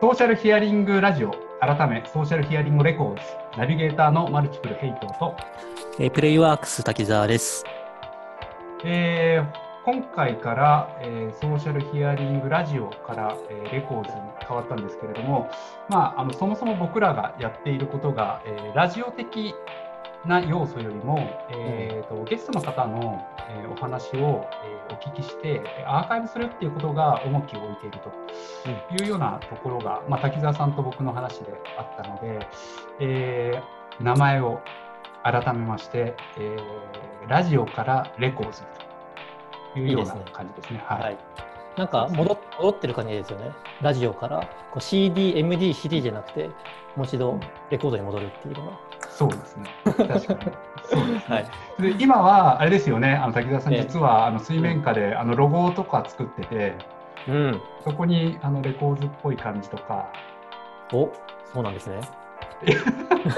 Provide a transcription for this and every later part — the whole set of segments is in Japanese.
ソーシャルヒアリングラジオ。改めソーシャルヒアリングレコーズ。ナビゲーターのマルチプルヘイトと、えープレイワークス滝沢です。えー今回から、えーソーシャルヒアリングラジオから、えーレコーズに変わったんですけれども、まあ、あのそもそも僕らがやっていることが、えーラジオ的な要素よりも、えーとゲストの方の、えーお話を、えーお聞きしてえーアーカイブするっていうことが重きを置いているというようなところが、まあ、滝沢さんと僕の話であったので、えー名前を改めまして、えーラジオからレコーズというようないいですね感じですね。はいはい。なんか戻っ戻ってる感じですよね。ラジオからこう CD、MD、CD じゃなくて、もう一度レコードに戻るっていうのは。そうですね。確かに。そうですね。はい。で今はあれですよね。あの滝沢さんええ実はあの水面下であのロゴとか作ってて、うん。そこにあのレコーズっぽい感じとかおそうなんですね。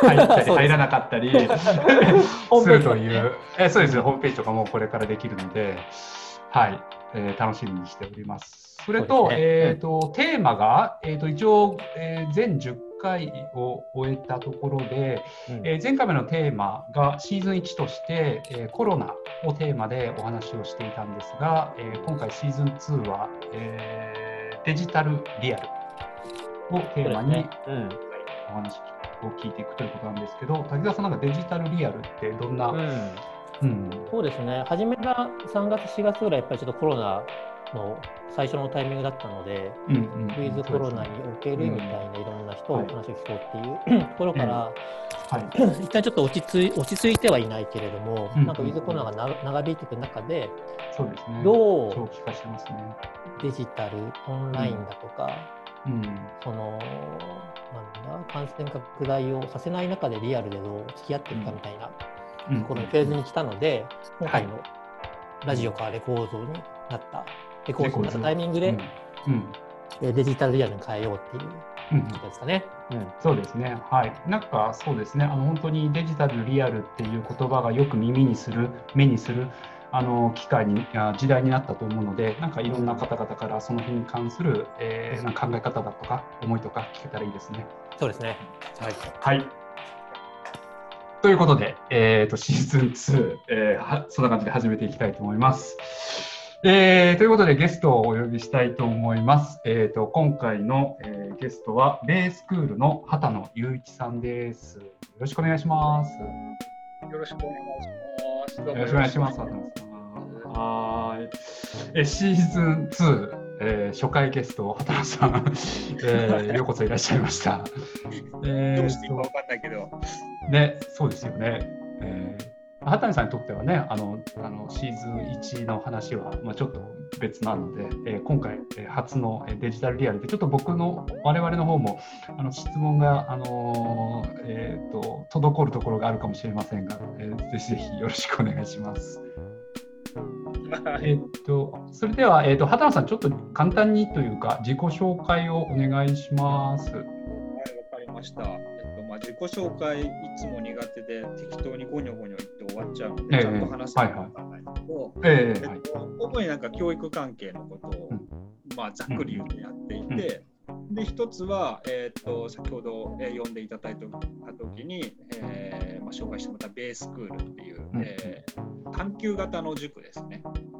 入ったり 入らなかったり するという。えそうです。ホームページとかもこれからできるので、はい、えー楽しみにしております。それそと、ね。えっ、とテーマがえっ、と一応、えー全10回を終えたところで。うん。えー前回までのテーマがシーズン1として、えーコロナをテーマでお話をしていたんですが、えー今回シーズン2は、えーデジタルリアルをテーマに、ね。うん。お話を聞いていくということなんですけど滝沢さんなんかデジタルリアルってどんな、うんうん、そうですね。初めが3月、4月ぐらい、やっぱりちょっとコロナの最初のタイミングだったので、うんうんウィズコロナにおけるみたいないろんな人をお話を聞こうっていうところから、はい。一旦ちょっと落ち着い落ち着いてはいないけれども、うんなんかウィズコロナがな長引いていく中で、そうですね。どうデジタル、オンラインだとか、うん。そのなんだ感染拡大をさせない中でリアルでどう付き合っていくかみたいなころのフェーズに来たので、今回のラジオからレコードになった、レコードになったタイミング。で、デジタルリアルに変えようっていううんことですかね。うん。そうですね、はい、なんかそうですね、あの本当にデジタル、リアルっていう言葉がよく耳にする、目にするあの機会に、あ時代になったと思うので、なんかいろんな方々からその辺に関する、えー考え方だとか、思いとか聞けたらいいですね。そうですね。はい。はいということで、えー、とシーズン2、えーは、そんな感じで始めていきたいと思います。えーということでゲストをお呼びしたいと思います。えー、と今回の、えーゲストはベイスクールの畑野雄一さんです。よろしくお願いします。よよろしくお願いします。よろしくお願いします。はーい。えシーズン2、えー初回ゲスト畑野さん、えーようこそいらっしゃいました。えーどうしていいかわかんないけど、ね、そうですよね。えー、畑野さんにとってはね、あのあのシーズン1の話は、まあ、ちょっと別なので、えー今回、えー初のえーデジタルリアルで、ちょっと僕の、我々の方もあの質問が、あのーえーと滞るところがあるかもしれませんが、えーぜひぜひよろしくお願いします。えっと、それでは、えー、と畑野さん、ちょっと簡単にというか、自己紹介をお願いします。はい、わかりました。えっとまあ、自己紹介いつも苦手で適当にゴニョゴニョ言って終わっちゃうので、ええちゃんと話せないとわかんないけど、えーはいえっと、主になんか教育関係のことを、うんまあ、ざっくり言うとやっていて、で一つは、えっと先ほど、えー呼んでいただいた時に、えーまあ、紹介してもらったベースクールっていう、うんえー探究型の塾ですね。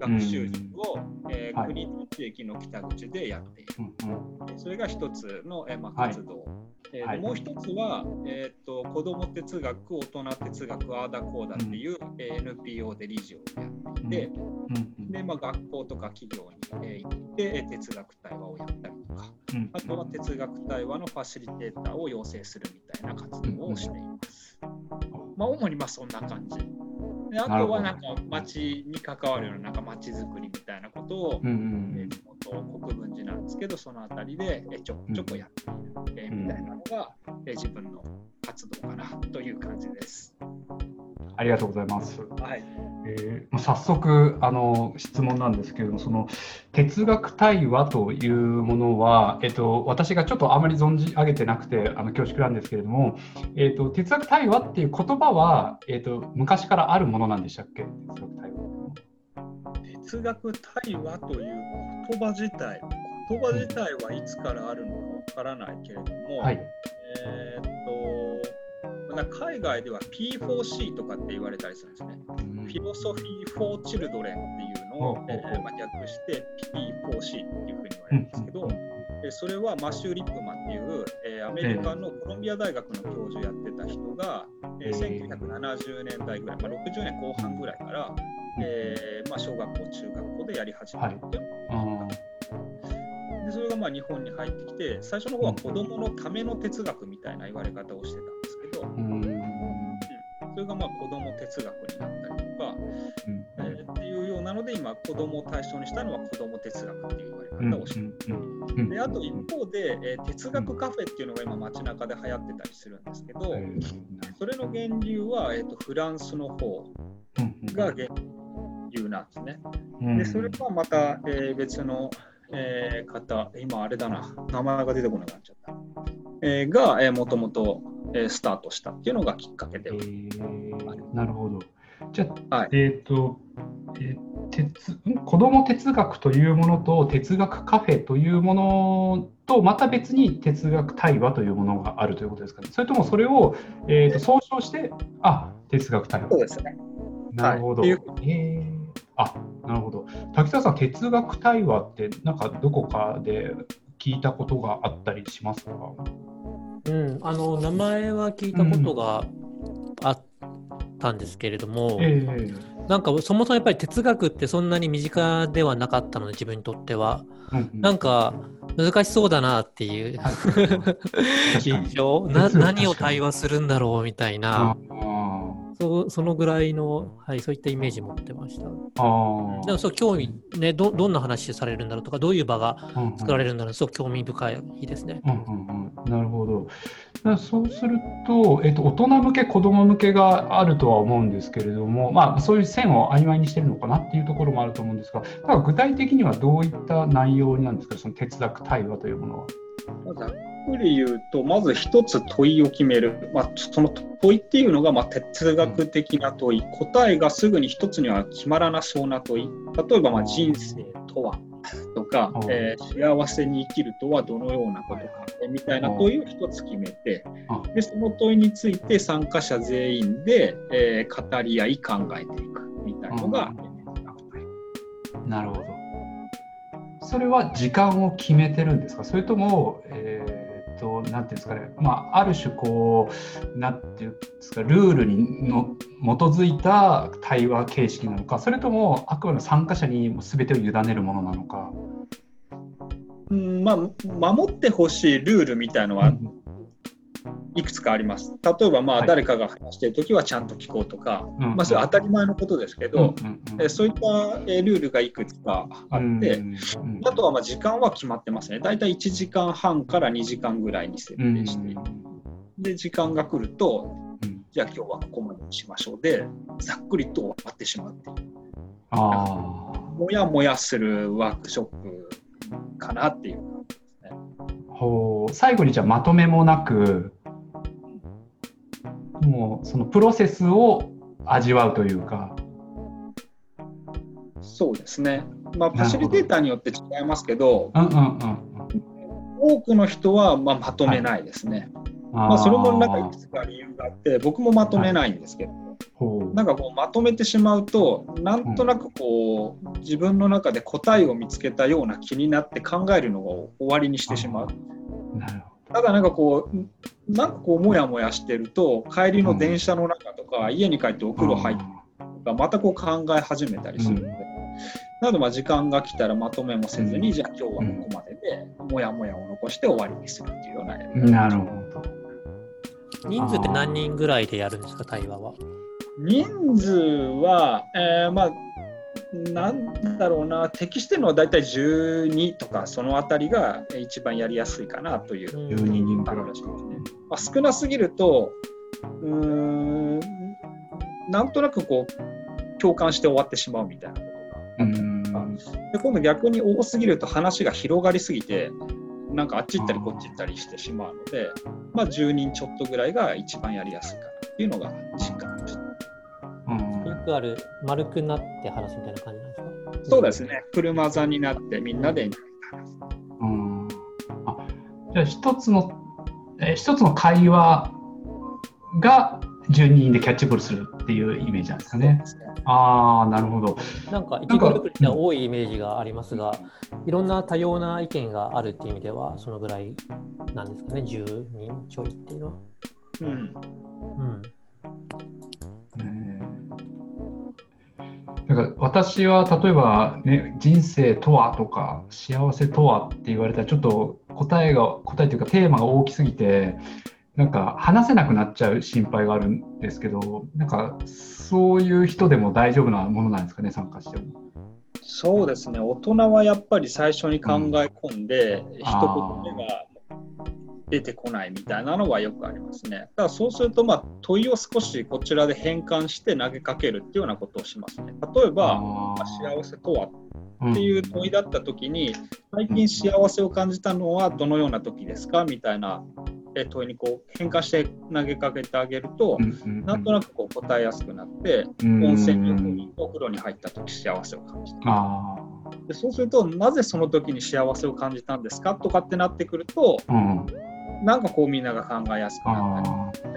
学習塾を、えーはい。国立駅の北口でやっている。うんうん。それが一つの、えーま活動。えーはい。もう一つは、えー、と子ども哲学、大人哲学、ああだこうだっていう、えー NPO で理事をやっていて、うん。うんでまあ、学校とか企業に、えー行って、えー哲学対話をやったりとか、うんあとは哲学対話のファシリテーターを養成するみたいな活動をしています。まあ、主にまあそんな感じ。であとはなんか町に関わるようななんか町づくりみたいなことを、うんうんえー国分寺なんですけど、そのあたりでえーちょこちょこやっている、えーみたいなのが、えー自分の活動かなという感じです。ありがとうございます。はい。えーまあ早速あの質問なんですけれども、その哲学対話というものは、えっと、私がちょっとあまり存じ上げてなくてあの恐縮なんですけれども、えっと、哲学対話っていう言葉は、えっと、昔からあるものなんでしたっけ？哲学対話哲学対話という言葉自体、言葉自体はいつからあるのかわからないけれども、はい。えーっと海外では P4C とかって言われたりするんですね。フィロソフィー・フォー・チルドレンっていうのを、えーまあ、略して P4C っていうふうに言われるんですけど、えーそれはマッシュ・リップマンっていう、えーアメリカのコロンビア大学の教授やってた人が、えーえー。1970年代ぐらい、まあ、60年後半ぐらいから、えーまあ、小学校、中学校でやり始めたっていう。のがあでそれがまあ日本に入ってきて最初の方は子どものための哲学みたいな言われ方をしてたんですけどーうん。それがまあ子ども哲学になったりとか、うんなので今子どもを対象にしたのは子ども哲学っていう言わうんれ方をしてる。うんであと一方で、えー哲学カフェっていうのが今街中で流行ってたりするんですけど、それの源流は、えー、とフランスの方が源流なんですね。でそれはまた、えー別の、えー方、今あれだな、名前が出てこなくなっちゃった。えーが、えー、もともと、えースタートしたっていうのがきっかけでえは。ーなるほど。じゃあ、はいえっ、と、えー哲ん？子ども哲学というものと哲学カフェというものとまた別に哲学対話というものがあるということですかね。それともそれを、えー、と総称して、あ哲学対話。そうですね。なるほど。はいえーあなるほど。滝沢さん、哲学対話って、なんかどこかで聞いたことがあったりしますか？うん、あの名前は聞いたことがあったんですけれども、ええ。なんかそもそもやっぱり哲学ってそんなに身近ではなかったので自分にとっては。うんうん。なんか難しそうだなっていう 印象 何を対話するんだろうみたいな。あそうそのぐらいの、はい、そういったイメージ持ってました。ああでもそう興味、ねど、どんな話されるんだろうとかどういう場があ作られるんだろうすごく興味深いですね。うんうんうん、なるほど。そうすると、えっと、大人向け、子ども向けがあるとは思うんですけれども、まあ、そういう線を曖昧にしてるのかなっていうところもあると思うんですが、ただ具体的にはどういった内容なんですか、その哲学対話というものは。ざっくり言うと、まず一つ問いを決める。まあ、その問いっていうのが、まあ、哲学的な問い。答えがすぐに一つには決まらなそうな問い。例えば、まあ、人生とはとかうん、えー幸せに生きるとはどのようなことか、みたいな問いを一つ決めて、うん。でその問いについて参加者全員で、えー語り合い考えていくみたいなのが、なるほど。それは時間を決めてるんですか、それとも、えーっと、なんていうんですかね、まあ、ある種、こう、なんていうんですか、ルールにの基づいた対話形式なのか、それとも、あくまで参加者に全てを委ねるものなのか。うんまあ、守ってほしいルールみたいのはいくつかあります。例えば、まあ、はい。誰かが話しているときはちゃんと聞こうとか、うんまあ、それは当たり前のことですけど、うそういったえールールがいくつかあって、あとはまあ時間は決まってますね。だいたい1時間半から2時間ぐらいに設定してで、時間が来ると、うん。じゃあ今日はここまでにしましょう。で、ざっくりと終わってしまうって。いう。あもやもやするワークショップかなっていう感じですね。あほう最後にじゃあまとめもなくもうそのプロセスを味わうというか。そうですね。まあ、ファシリテーターによって違いますけど、うんうんうん多くの人はまあまとめないですね。うん、まあ、それもなんかいあくつか理由があって、僕もまとめないんですけど、ほうなんかこうまとめてしまうと、なんとなくこう、自分の中で答えを見つけたような気になって考えるのを終わりにしてしまう。ただなんかこう、なんかこう、もやもやしてると、帰りの電車の中とか、家に帰っておど風呂入ってとか、またこう考え始めたりするので、なのでまあ時間が来たらまとめもせずに、うんじゃあ今日はここまでで、もやもやを残して終わりにするっていうような。なるほど。人数って何人ぐらいでやるんですか、対話は？人数は、えーまあ、なんだろうな、適してるのは大体12とか、そのあたりがえー一番やりやすいかなという12人くらい。話ですね。まあ、少なすぎると、うーん、なんとなくこう、共感して終わってしまうみたいなことがあったりとか、で今度逆に多すぎると話が広がりすぎて、なんかあっち行ったりこっち行ったりしてしまうので、まあ、10人ちょっとぐらいが一番やりやすいかなっていうのが実感くある丸くなって話すみたいな感じなんですか？そうですね、車座になってみんなで話す。うんあじゃあ一つの、えー、一つの会話が12人でキャッチボールするっていうイメージなんですかね？ああ、なるほど。なんか、1グループには多いイメージがありますが、いろんな多様な意見があるっていう意味では、そのぐらいなんですかね、10人ちょいっていうのは。うん。うん。だから私は例えば、ね、人生とはとか幸せとはって言われたらちょっと答えが答えというかテーマが大きすぎてなんか話せなくなっちゃう心配があるんですけどなんかそういう人でも大丈夫なものなんですかね参加しても。そうですね大人はやっぱり最初に考え込んで、うん、一言目が出てこないみたいなのはよくありますね。だからそうすると、まあ、問いを少しこちらで変換して投げかけるっていうようなことをしますね。例えば、まあ、幸せとはっていう問いだった時に、最近幸せを感じたのはどのような時ですかみたいな問いにこう変化して投げかけてあげると、なんとなくこう答えやすくなって、温泉にお風呂に入った時幸せを感じた。でそうするとなぜその時に幸せを感じたんですかとかってなってくると、うん、なんかこうみんなが考えやすくなったりして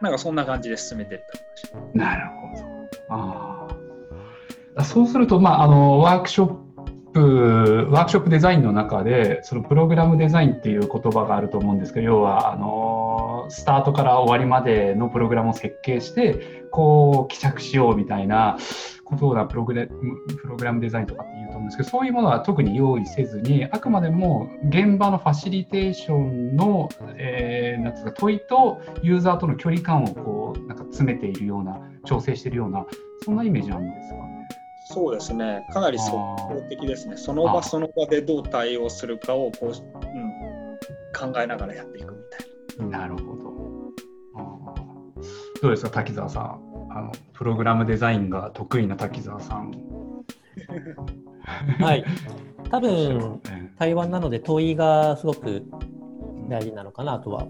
なんかそんな感じで進めていったなるほど。あそうすると、まあ、あのワークショップワークショップデザインの中でそのプログラムデザインっていう言葉があると思うんですけど要はあのスタートから終わりまでのプログラムを設計してこう帰着しようみたいなことなプログレプログラムデザインとかって言うと思うんですけどそういうものは特に用意せずにあくまでも現場のファシリテーションの、えー、なんか問いとユーザーとの距離感をこうなんか詰めているような調整しているようなそんなイメージなんですかね。そうですね、かなり即効的ですね。その場その場でどう対応するかをこう、うん、考えながらやっていくみたいな。なるほど。どうですか、滝沢さん。あのプログラムデザインが得意な滝沢さん。はい。多分、台湾なので問いがすごく大事なのかなとは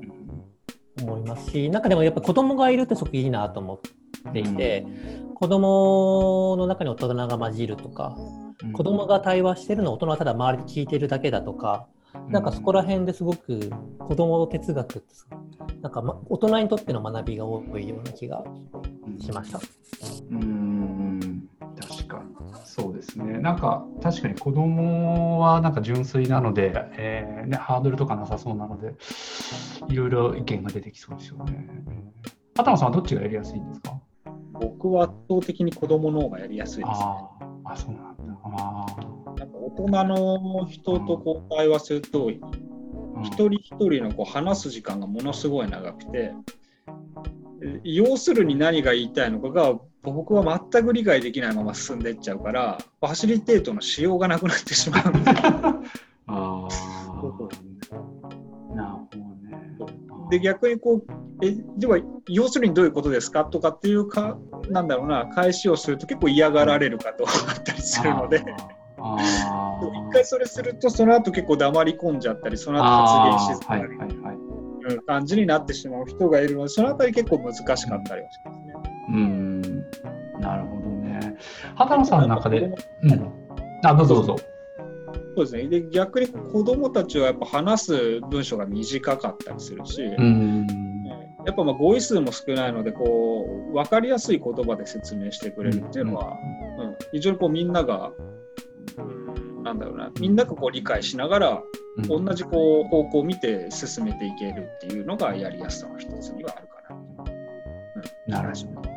思いますし、中でもやっぱ子供がいるってすごくいいなと思っていて、うん、子供の中に大人が混じるとか、うん、子供が対話してるのを大人はただ周りで聞いてるだけだとか、なんかそこら辺ですごく子供の哲学ってなんか、ま、大人にとっての学びが多いような気がしました。うん確かにそうですね。なんか確かに子供はなんか純粋なので、えーね、ハードルとかなさそうなのでいろいろ意見が出てきそうですよね。畑野さんはどっちがやりやすいんですか？僕は圧倒的に子供の方がやりやすいです、ね、ああそうなんだ。あなんか大人の人とこう会話すると、一人一人のこう話す時間がものすごい長くて、要するに何が言いたいのかが僕は全く理解できないまま進んでいっちゃうからファシリテートのしようがなくなってしまう。なるほどね。で逆にこうえでは要するにどういうことですかとかっていうかなんだろうな返しをすると結構嫌がられるかとあったりするので。一回それするとその後結構黙り込んじゃったりその後発言しづらい,、はいはいはい感じになってしまう人がいるので、そのあたり結構難しかったりはしますね。うんなるほどね。畑野さんの中で、うん、あどうぞどうぞ。そうですね。で逆に子どもたちはやっぱ話す文章が短かったりするし、うんやっぱまあ語彙数も少ないのでこう分かりやすい言葉で説明してくれるっていうのは、うん、うん、非常にこうみんなが、うん、なんだろうなみんながこう理解しながら同じこう方向を見て進めていけるっていうのがやりやすさの一つにはあるかな。うん、なるほど。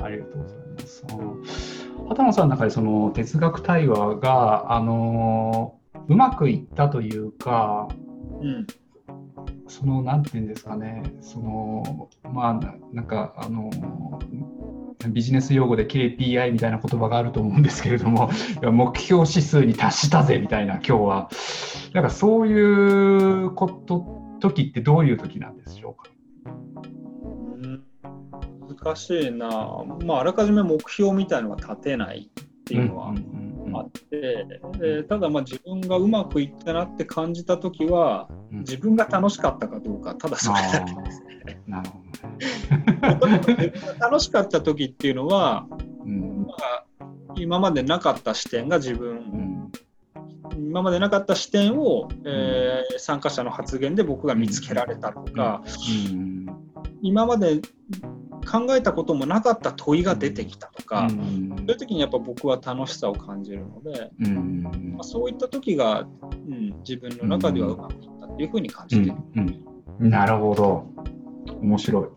あありがとうございます。畑野さんの中でその哲学対話があのうまくいったというか、うん、そのなんていうんですかねそのまあなんかあのビジネス用語で KPI みたいな言葉があると思うんですけれども 目標指数に達したぜみたいな今日は。なんかそういうこと時ってどういう時なんでしょうか？難しいな、まあ、あらかじめ目標みたいのが立てないっていうのはあって、でただまあ自分がうまくいったなって感じた時は、自分が楽しかったかどうかただそれだけです。ね。なるほどね。楽しかった時っていうのは、うん、まあ、今までなかった視点が自分。今までなかった視点を、えー、参加者の発言で僕が見つけられたとか、うん、今まで考えたこともなかった問いが出てきたとか、うん、そういう時にやっぱ僕は楽しさを感じるので、うん、まあ、そういった時が、うん、自分の中ではうまくいったっていうふうに感じてる、なるほど。面白い。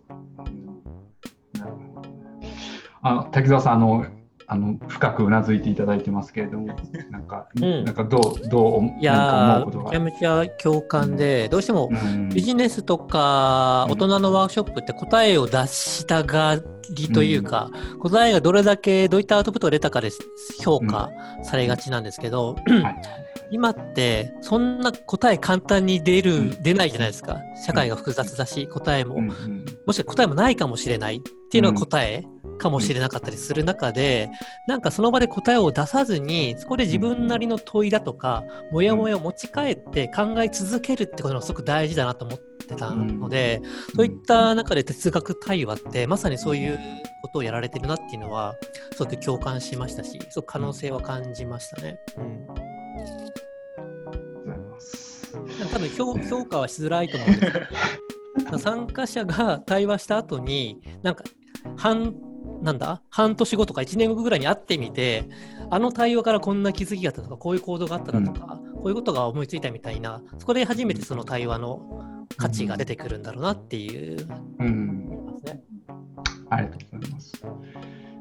あの滝沢さんあのあの深くうなずいていただいてますけれども、なんか、うん、なんかどう、どう、いやめちゃめちゃ共感で、うん、どうしてもビジネスとか、大人のワークショップって答えを出したがりというか、うん、答えがどれだけどういったアウトプットが出たかで評価されがちなんですけど、今ってそんな答え簡単に出る、出ないじゃないですか。社会が複雑だし、答えも、もしくは答えもないかもしれないっていうのが答え。かもしれなかったりする中で、なんかその場で答えを出さずに、そこで自分なりの問いだとか、もやもやを持ち帰って考え続けるってことがすごく大事だなと思ってたので、そういった中で哲学対話って、まさにそういうことをやられてるなっていうのは、すごく共感しましたし、そう可能性は感じましたね。うん多分評評価はしづらいと思うんですけど 参加者が対話した後になんか半なんだ？半年後とか1年後ぐらいに会ってみてあの対話からこんな気づきがあったとかこういう行動があっただとか、うん、こういうことが思いついたみたいなそこで初めてその対話の価値が出てくるんだろうなっていう、うん、ね、ありがとうございます。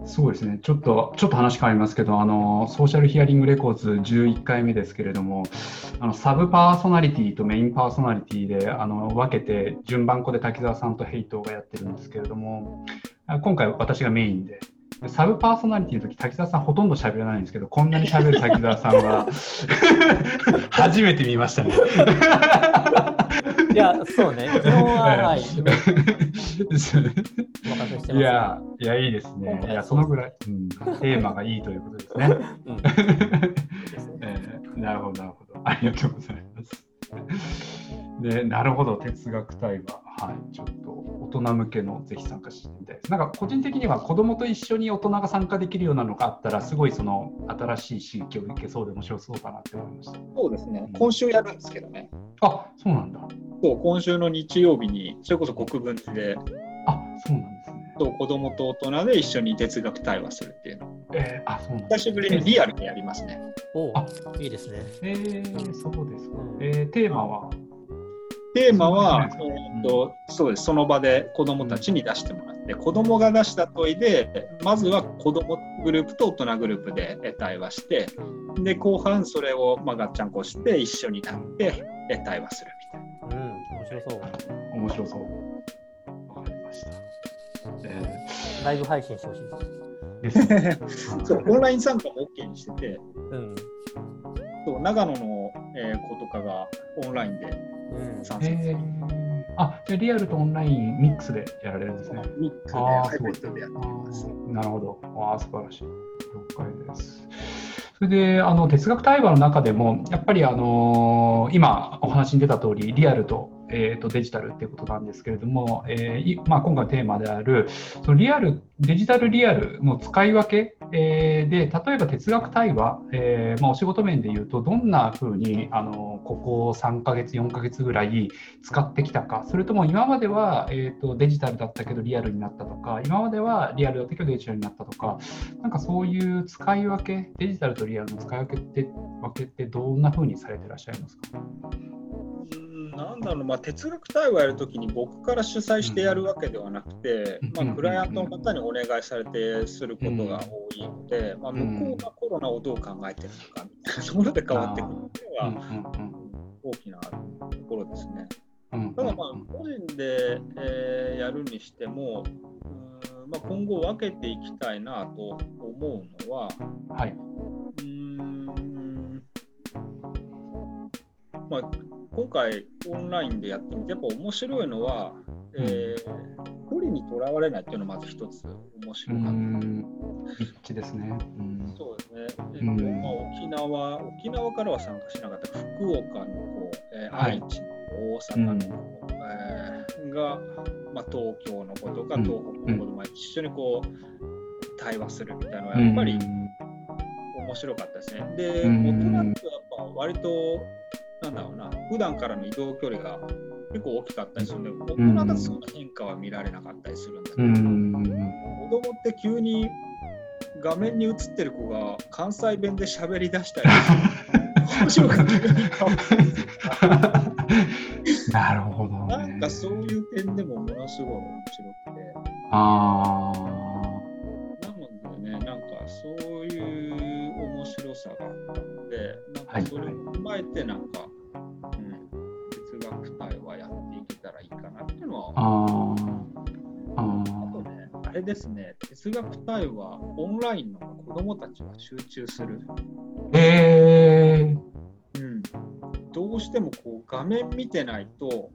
そうですね。ちょっとちょっと話変わりますけどあのソーシャルヒアリングレコーズ11回目ですけれどもあのサブパーソナリティとメインパーソナリティであの分けて順番こで滝沢さんとヘイトがやってるんですけれども今回私がメインで。サブパーソナリティの時滝沢さんほとんど喋らないんですけどこんなに喋る滝沢さんは。初めて見ましたね。いやそうね。ははい。いやいやいいですね。いやそのぐらい、うん、テーマがいいということですね、なるほどなるほど。ありがとうございます でなるほど哲学対話。はいちょっと大人向けのぜひ参加してみたいです。なんか個人的には子供と一緒に大人が参加できるようなのがあったらすごいその新しい刺激を受けそうで面白そうかなって思いました。そうですね、うん、今週やるんですけどね。あそうなんだ。そう今週の日曜日にそれこそ国分寺で。あそうなんですねと子供と大人で一緒に哲学対話するっていうのえー、あそう久しぶりにリアルでやりますね。おあいいですね。えー、そうですか。えー、テーマは？テーマは、えーと、そうですその場で子どもたちに出してもらって、子どもが出した問いでまずは子どもグループと大人グループで対話してで後半それを、まあ、ガッチャンコして一緒になって対話するみたいな。うん面白そう。面白そう。わかりました。えー、ライブ配信してほしいです。そうオンライン参加も OK にしてて、うん、そう長野の、えー、子とかがオンラインで参戦する。あ、じゃリアルとオンラインミックスでやられるんですね。ミックスで、ハイブリッドでやってます。なるほど。ああ、素晴らしい。了解です。それであの哲学対話の中でもやっぱりあの今お話に出た通りリアルとえーと、デジタルっていうことなんですけれども、えーまあ、今回のテーマであるそのリアルデジタルリアルの使い分け、えー、で例えば哲学対話、えーまあ、お仕事面でいうとどんなふうにあのここ3ヶ月4ヶ月ぐらい使ってきたかそれとも今までは、えーと、デジタルだったけどリアルになったとか今まではリアルだったけどデジタルになったとかなんかそういう使い分けデジタルとリアルの使い分けって分けってどんなふうにされてらっしゃいますか？なんだろう、まあ、哲学対話やるときに僕から主催してやるわけではなくて、まあ、クライアントの方にお願いされてすることが多いので、まあ、向こうがコロナをどう考えてるのかみたいなところで変わってくるのは大きなところですね。ただまあ個人で、えー、やるにしても、まあ、今後分けていきたいなと思うのは、はい、うんまあ今回オンラインでやってみてやっぱ面白いのは、えー、距離にとらわれないっていうのがまず一つ面白かった一致ですね、うん、そうですね、えーとまあ、沖縄沖縄からは参加しなかった福岡の方、えー、愛知の大阪の方、うん、えー、が、まあ、東京の子とか東北の子と、まあ、一緒にこう対話するみたいなのはやっぱり面白かったですね。で、大人とやっぱ割と、なんだろうな、普段からの移動距離が結構大きかったりするんで、大人だとその変化は見られなかったりするんだけど、子供って急に画面に映ってる子が関西弁で喋り出したり、面白くな るほど、ね、なんかそういう点でもものすごい面白くて。ああ。なのでね、なんかそういう面白さがあったので、なんかそれを踏まえて、なんか、はい、うん、哲学対話やっていけたらいいかなっていうのは。ああとね、あれですね、哲学対話、オンラインの子供たちが集中する。へえー。うん。どうしてもこう画面見てないと、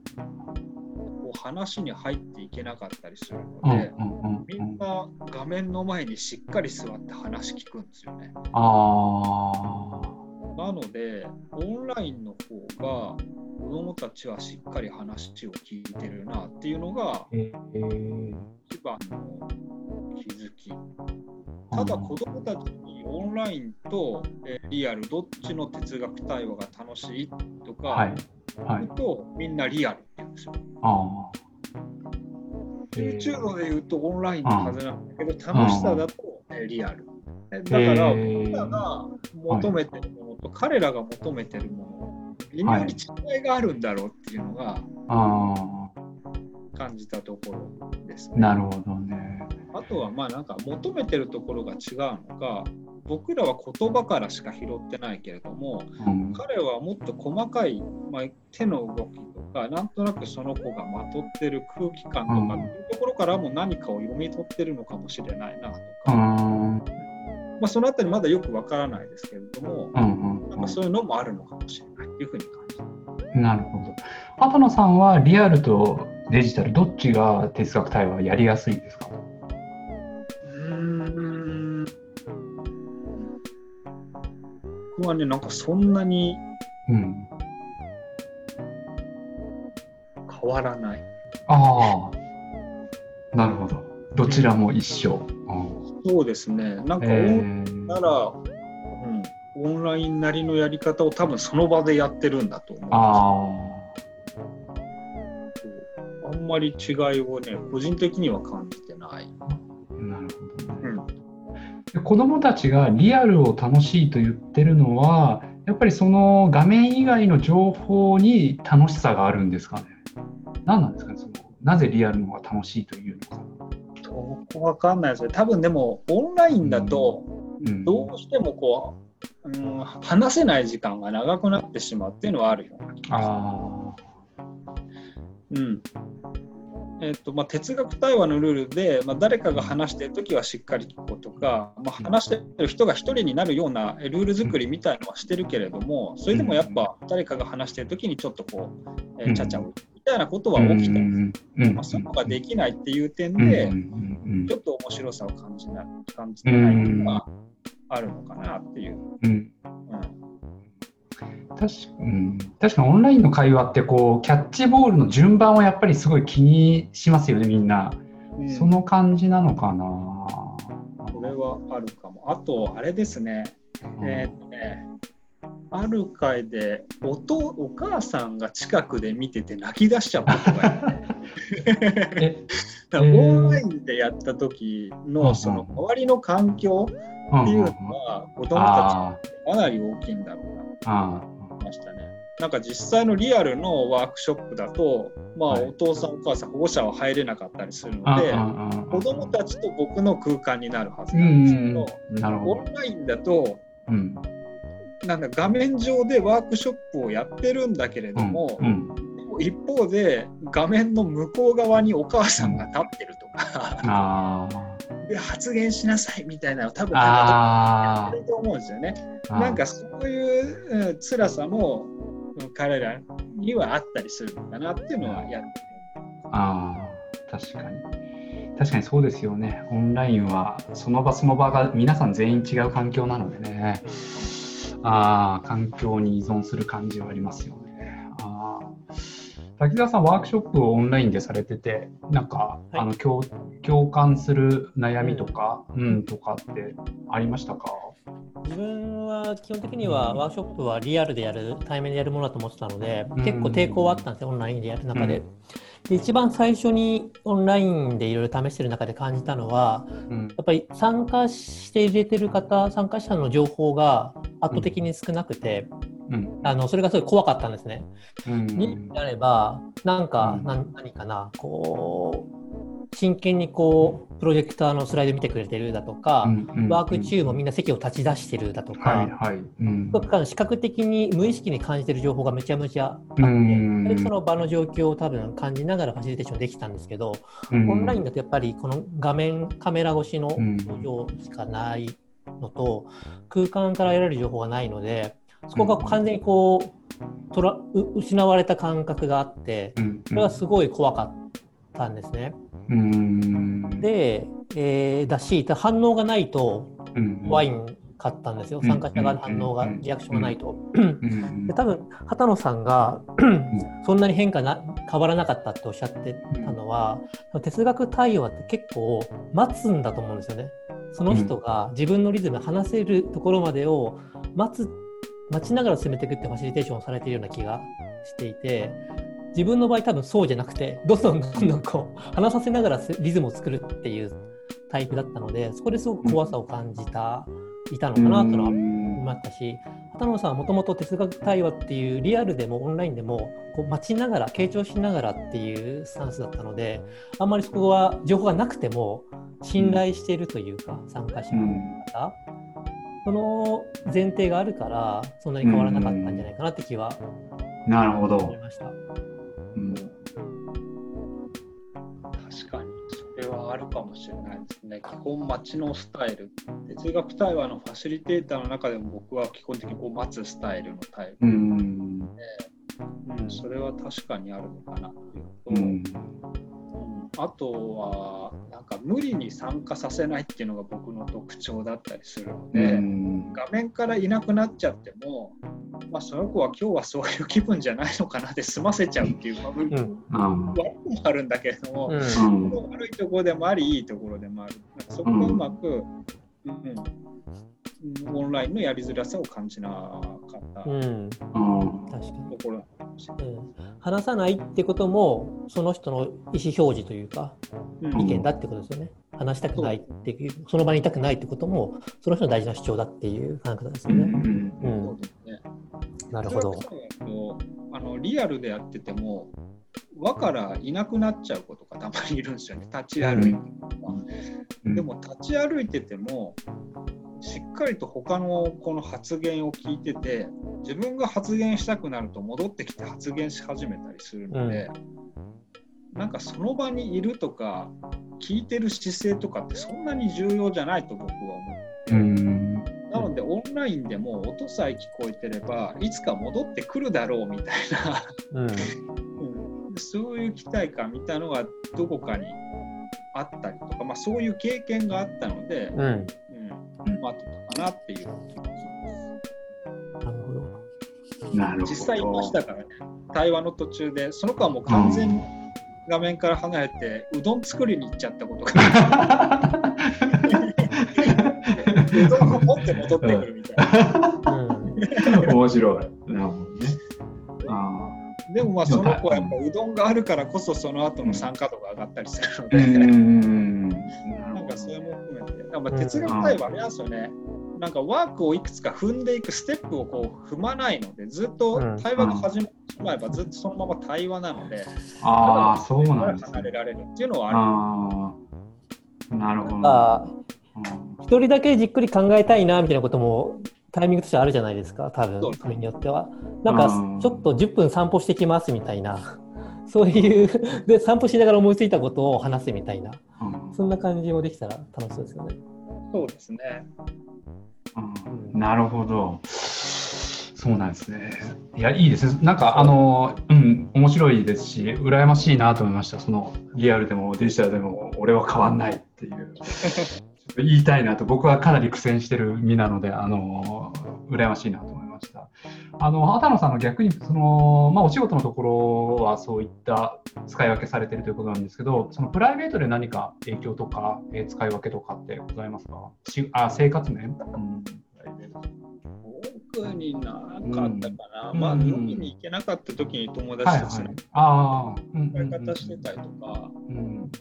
話に入っていけなかったりするので、みんな画面の前にしっかり座って話聞くんですよね。なので、オンラインの方が子どもたちはしっかり話を聞いてるなっていうのが、一番の気づき。ただ子どもたちにオンラインとリアルどっちの哲学対話が楽しいとか、はいはい、とみんなリアルって言うんですよ。あ YouTube で言うとオンラインのはずなんだけど、楽しさだとリアル。だから僕らが求めてるものと彼らが求めてるもの、微妙に違いがあるんだろうっていうのが感じたところですね。なるほどね。あとはまあなんか求めてるところが違うのか、僕らは言葉からしか拾ってないけれども、うん、彼はもっと細かい、まあ、手の動きとかなんとなくその子がまとってる空気感とかっていうところからも何かを読み取ってるのかもしれないなとか、うん、まあ、そのあたりまだよくわからないですけれども、うんうん、なんかそういうのもあるのかもしれないというふうに感じてなるほど。畑野さんはリアルとデジタルどっちが哲学対話やりやすいですか？僕はね、なんかそんなに、うん、変わらない。ああ、なるほど。どちらも一緒。うん、そうですね。なんか、えー、なら、うん、オンラインなりのやり方を多分その場でやってるんだと思うああんまり違いをね、個人的には感じてない。なるほど、ね。うん子どもたちがリアルを楽しいと言ってるのは、やっぱりその画面以外の情報に楽しさがあるんですかね。何なんですかね、そのなぜリアルの方が楽しいというのか。どこわかんないですね。多分でも、オンラインだと、どうしてもこう、うん、話せない時間が長くなってしまうっていうのはあるような気が。うん。えーとまあ、哲学対話のルールで、まあ、誰かが話しているときはしっかり聞こうとか、まあ、話している人が1人になるようなルール作りみたいのはしてるけれども、それでもやっぱ誰かが話しているときにちょっとこう、えー、ちゃちゃをみたいなことは起きてまあ、そういうのができないっていう点で、ちょっと面白さを感じない感じてないのがあるのかなっていう。うん。確,、うん、確かにオンラインの会話ってこうキャッチボールの順番をやっぱりすごい気にしますよねみんな、うん、その感じなのかな。これはあるかも。あとあれですね、うん、えー、っとねある回でおとお母さんが近くで見てて泣き出しちゃうことがあってオンラインでやった時のその周りの環境っていうのは子供たちかなり大きいんだろうなましたね。なんか実際のリアルのワークショップだと、まあ、お父さん、お母さん、保護者は入れなかったりするので、子どもたちと僕の空間になるはずなんですけど、オンラインだと、うん、なんか画面上でワークショップをやってるんだけれども、うんうん、一方で画面の向こう側にお母さんが立ってるとかで発言しなさいみたいなの多分やってると思うんですよね。なんかそういう、辛さも彼らにはあったりするのかなっていうのはやってああ確かに。確かにそうですよね。オンラインはその場その場が皆さん全員違う環境なのでね。あ、環境に依存する感じはありますよ。あ滝沢さん、ワークショップをオンラインでされてて、なんか、はい、あの共共感する悩みとか、うん、うん、とかってありましたか？自分は基本的にはワークショップはリアルでやる、対面でやるものだと思ってたので、結構抵抗はあったんですよ、オンラインでやる中で。うんで一番最初にオンラインでいろいろ試してる中で感じたのは、うん、やっぱり参加して入れてる方参加者の情報が圧倒的に少なくて、うん、あのそれがすごい怖かったんですね。うん、になればなんか、うん、何かなこう真剣にこうプロジェクターのスライド見てくれてるだとか、ワーク中もみんな席を立ち出してるだとか、はいはい。うん、視覚的に無意識に感じてる情報がめちゃめちゃあって、うん、その場の状況を多分感じながらファシリテーションできたんですけど、うん、オンラインだとやっぱりこの画面カメラ越しの表情しかないのと、空間から得られる情報がないのでそこが完全にこうとら失われた感覚があってそれはすごい怖かったんですね。で、えー、だし反応がないとワイン買ったんですよ、参加者側の反応が、リアクションがないと。で多分畑野さんがそんなに変化な変わらなかったっておっしゃってたのは哲学対話って結構待つんだと思うんですよね。その人が自分のリズム話せるところまでを待つ待ちながら進めていくってファシリテーションをされているような気がしていて自分の場合多分そうじゃなくてどんどんどんどんこう話させながらリズムを作るっていうタイプだったのでそこですごく怖さを感じた、いたのかなとは思いましたし畑野さんはもともと哲学対話っていうリアルでもオンラインでもこう待ちながら傾聴しながらっていうスタンスだったのであんまりそこは情報がなくても信頼しているというか、参加者の方、その前提があるからそんなに変わらなかったんじゃないかなって気はなるほど。思いました。うん、確かにそれはあるかもしれないですね。基本待ちのスタイル。哲学対話のファシリテーターの中でも僕は基本的にこう待つスタイルのタイプ。で、うん、うん、それは確かにあるのかなという。と、うん、あとはなんか無理に参加させないっていうのが僕の特徴だったりするので、画面からいなくなっちゃってもまあ、その子は今日はそういう気分じゃないのかなで済ませちゃうっていう部分もあるんだけれども、うん、悪いところでもありいいところでもある。そこがうまく、うん、オンラインのやりづらさを感じなかった、うん、確かにところうん、話さないってこともその人の意思表示というか、意見だってことですよね。話したくないっていうその場にいたくないってこともその人の大事な主張だっていう考え方ですよね。うん。なるほど。あのリアルでやってても輪からいなくなっちゃうことがたまにいるんですよね。立ち歩いてうん、でも立ち歩いててもしっかりと他のこの発言を聞いてて自分が発言したくなると戻ってきて発言し始めたりするので、うん、なんかその場にいるとか聞いてる姿勢とかってそんなに重要じゃないと僕は思って。うん。なのでオンラインでも音さえ聞こえてればいつか戻ってくるだろうみたいな、うんうん、そういう期待感みたいなのがどこかにあったりとか、まあ、そういう経験があったので、うんうん待ってたかなっていう。なるほど実際いましたからね対話の途中でその子はもう完全に画面から離れて、うどん作りに行っちゃったことが うどんを持って戻ってくるみたいな。面白い。なるほどね。あでもまあその子はやっぱうどんがあるからこそその後の参加度が上がったりするので、なんかそれも含めて、なんか哲学対話ありますよね。なんかワークをいくつか踏んでいくステップをこう踏まないので、ずっと対話が始まってしまえば、ずっとそのまま対話なので、ああ、そうなんですね。離れられるっていうのはある。なるほど。一人だけじっくり考えたいなみたいなこともタイミングとしてあるじゃないですか多分それによっては。なんかちょっと10分散歩してきますみたいな。そういうで散歩しながら思いついたことを話すみたいな、うん、そんな感じもできたら楽しそうですよねそうですね、うん、なるほどそうなんですね。いや、いいですね。なんか、あの、うん、面白いですし、羨ましいなと思いました。その、リアルでもデジタルでも、俺は変わんないっていう。言いたいなと、僕はかなり苦戦してる身なので、あの、羨ましいなと思いました。あの、畑野さんの逆に、その、まあ、お仕事のところはそういった使い分けされてるということなんですけど、そのプライベートで何か影響とか、えー、使い分けとかってございますか？あ生活面、うん。特になかったかな、うん、まあ飲みに行けなかった時に友達たちの使い。方してたりとか、うん、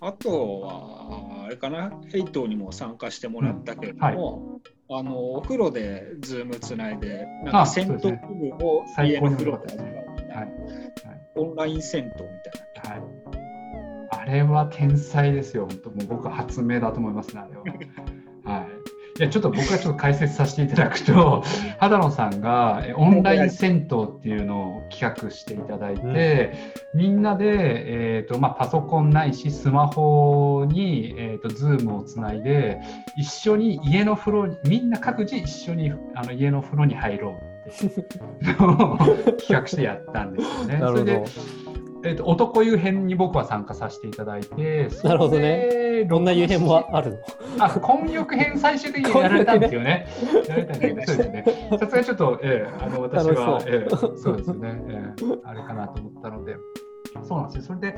あとはあれかなヘイトにも参加してもらったけれども、はい、あのお風呂で Zoom つないでなんか銭湯気分を家の風呂で味わうみたいな、はい。はい、オンライン銭湯みたいな。はい。あれは天才ですよ、本当、もう僕は発明だと思いますね、あれは。はい、いやちょっと僕がちょっと解説させていただくと、肌野さんがオンライン銭湯っていうのを企画していただいて、うん、みんなで、えーとまあ、パソコンないし、スマホに、えーと、ズームをつないで、一緒に家の風呂に、みんな各自一緒にあの家の風呂に入ろうって企画してやったんですよね。それでえーと、男湯編に僕は参加させていただいて、なるほどね。どんな湯編もあるの？あ、混浴編最終的にやられたんですよね。やられたんですそうですね。さすがにちょっと、えー、あの私は、えー、そうですね、えー、あれかなと思ったので。そうなんですよ。それで、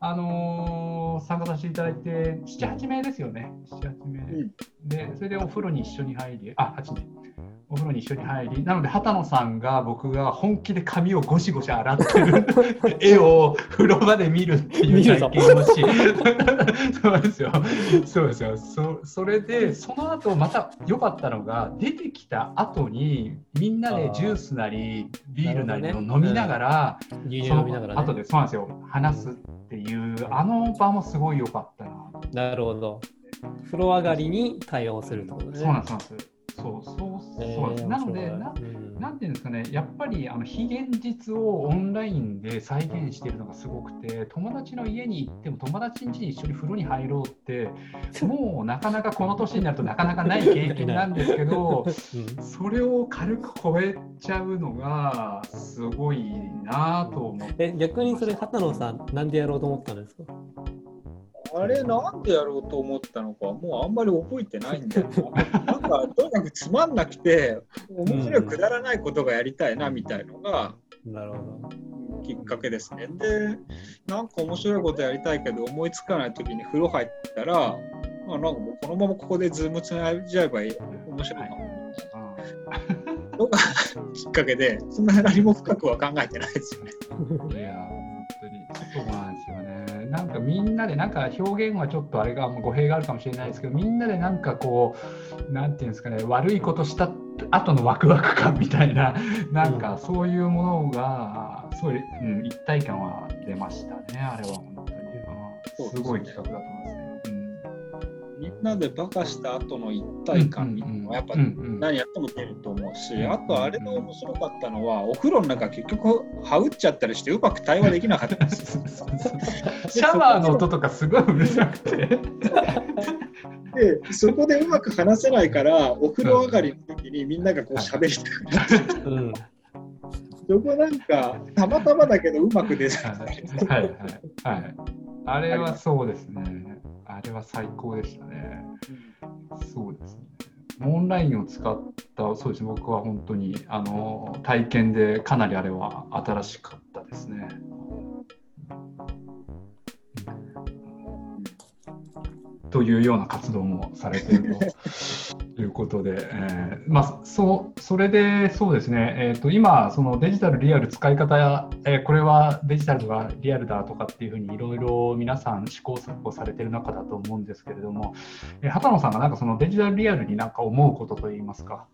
あのー、参加させていただいて、7、8名ですよね。7、8名。うん、で、それでお風呂に一緒に入り、あ、8名。お風呂に一緒に入り、なので、畑野さんが僕が本気で髪をゴシゴシ洗ってる。絵を風呂場で見るっていう体験をし、そうですよ、そうですよ。そ、それで、その後また良かったのが、出てきた後に、みんなでジュースなり、ビールなりを飲みながら、ねうん、その後で、そうなんですよ、話すっていう、あの場もすごい良かったな。なるほど。風呂上がりに対応するってことね。そうなんです。そうそうです、なのでな、なんていうんですかね、やっぱりあの非現実をオンラインで再現しているのがすごくて、友達の家に行っても、友達ん家に一緒に風呂に入ろうって、もうなかなかこの年になるとなかなかない経験なんですけど、それを軽く超えちゃうのが、すごいなと思って。逆にそれ、畑野さん、なんでやろうと思ったんですか？あれなんでやろうと思ったのかもうあんまり覚えてないんだよな。なんかとにかくつまんなくて面白いくだらないことがやりたいなみたいのが、なるほどきっかけですね。でなんか面白いことやりたいけど思いつかない時に風呂入ったら、まあ、なんかもうこのままここでズームつないじゃえばいい面白いかも。のがきっかけでそんな何も深くは考えてないですよね。なんかみんなでなんか表現はちょっとあれが語弊があるかもしれないですけどみんなでなんかこうなんていうんですかね悪いことした後のワクワク感みたいな なんかそういうものがすごい、うん、一体感は出ましたねあれは本当に、すごい企画だと思いますね。みんなでバカした後の一体感みたいなのはやっぱ何やっても出ると思うし、あとあれが面白かったのはお風呂の中結局はうっちゃったりしてうまく対話できなかったです シャワーの音とかすごいうるさくて。でそこでうまく話せないからお風呂上がりの時にみんながこう喋りたくなって、うん、そこなんかたまたまだけどうまく出たはいはい、はい、あれはそうですねあれは最高でしたね。そうですね。オンラインを使った、そうですね、僕は本当にあの体験でかなりあれは新しかったですね。というような活動もされていると。いうことで、えー、まあ、そうそれでそうですね、えーと、今、そのデジタル、リアル使い方、えー、これはデジタルがリアルだとかっていうふうにいろいろ皆さん試行錯誤されてる中だと思うんですけれども、えー、畑野さんがなんかそのデジタルリアルになんか思うことといいますか、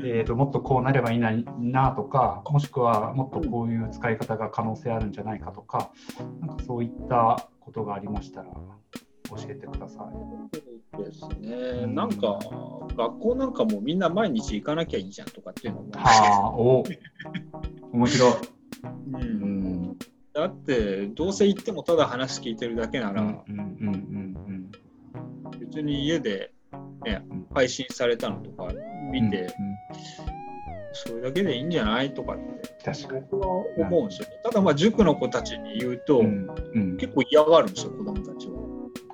えーと、もっとこうなればいいなとか、もしくはもっとこういう使い方が可能性あるんじゃないかとか、なんかそういったことがありましたら。教えてください。ですね、なんか学校なんかもみんな毎日行かなきゃいいじゃんとかっていうのも。はあお。面白い、うん、だってどうせ行ってもただ話聞いてるだけなら、別に家で、ね、配信されたのとか見て、それだけでいいんじゃないとかって。僕は思うんですよね。ただまあ塾の子たちに言うと、うんうん、結構嫌がるんですよ子供たちは。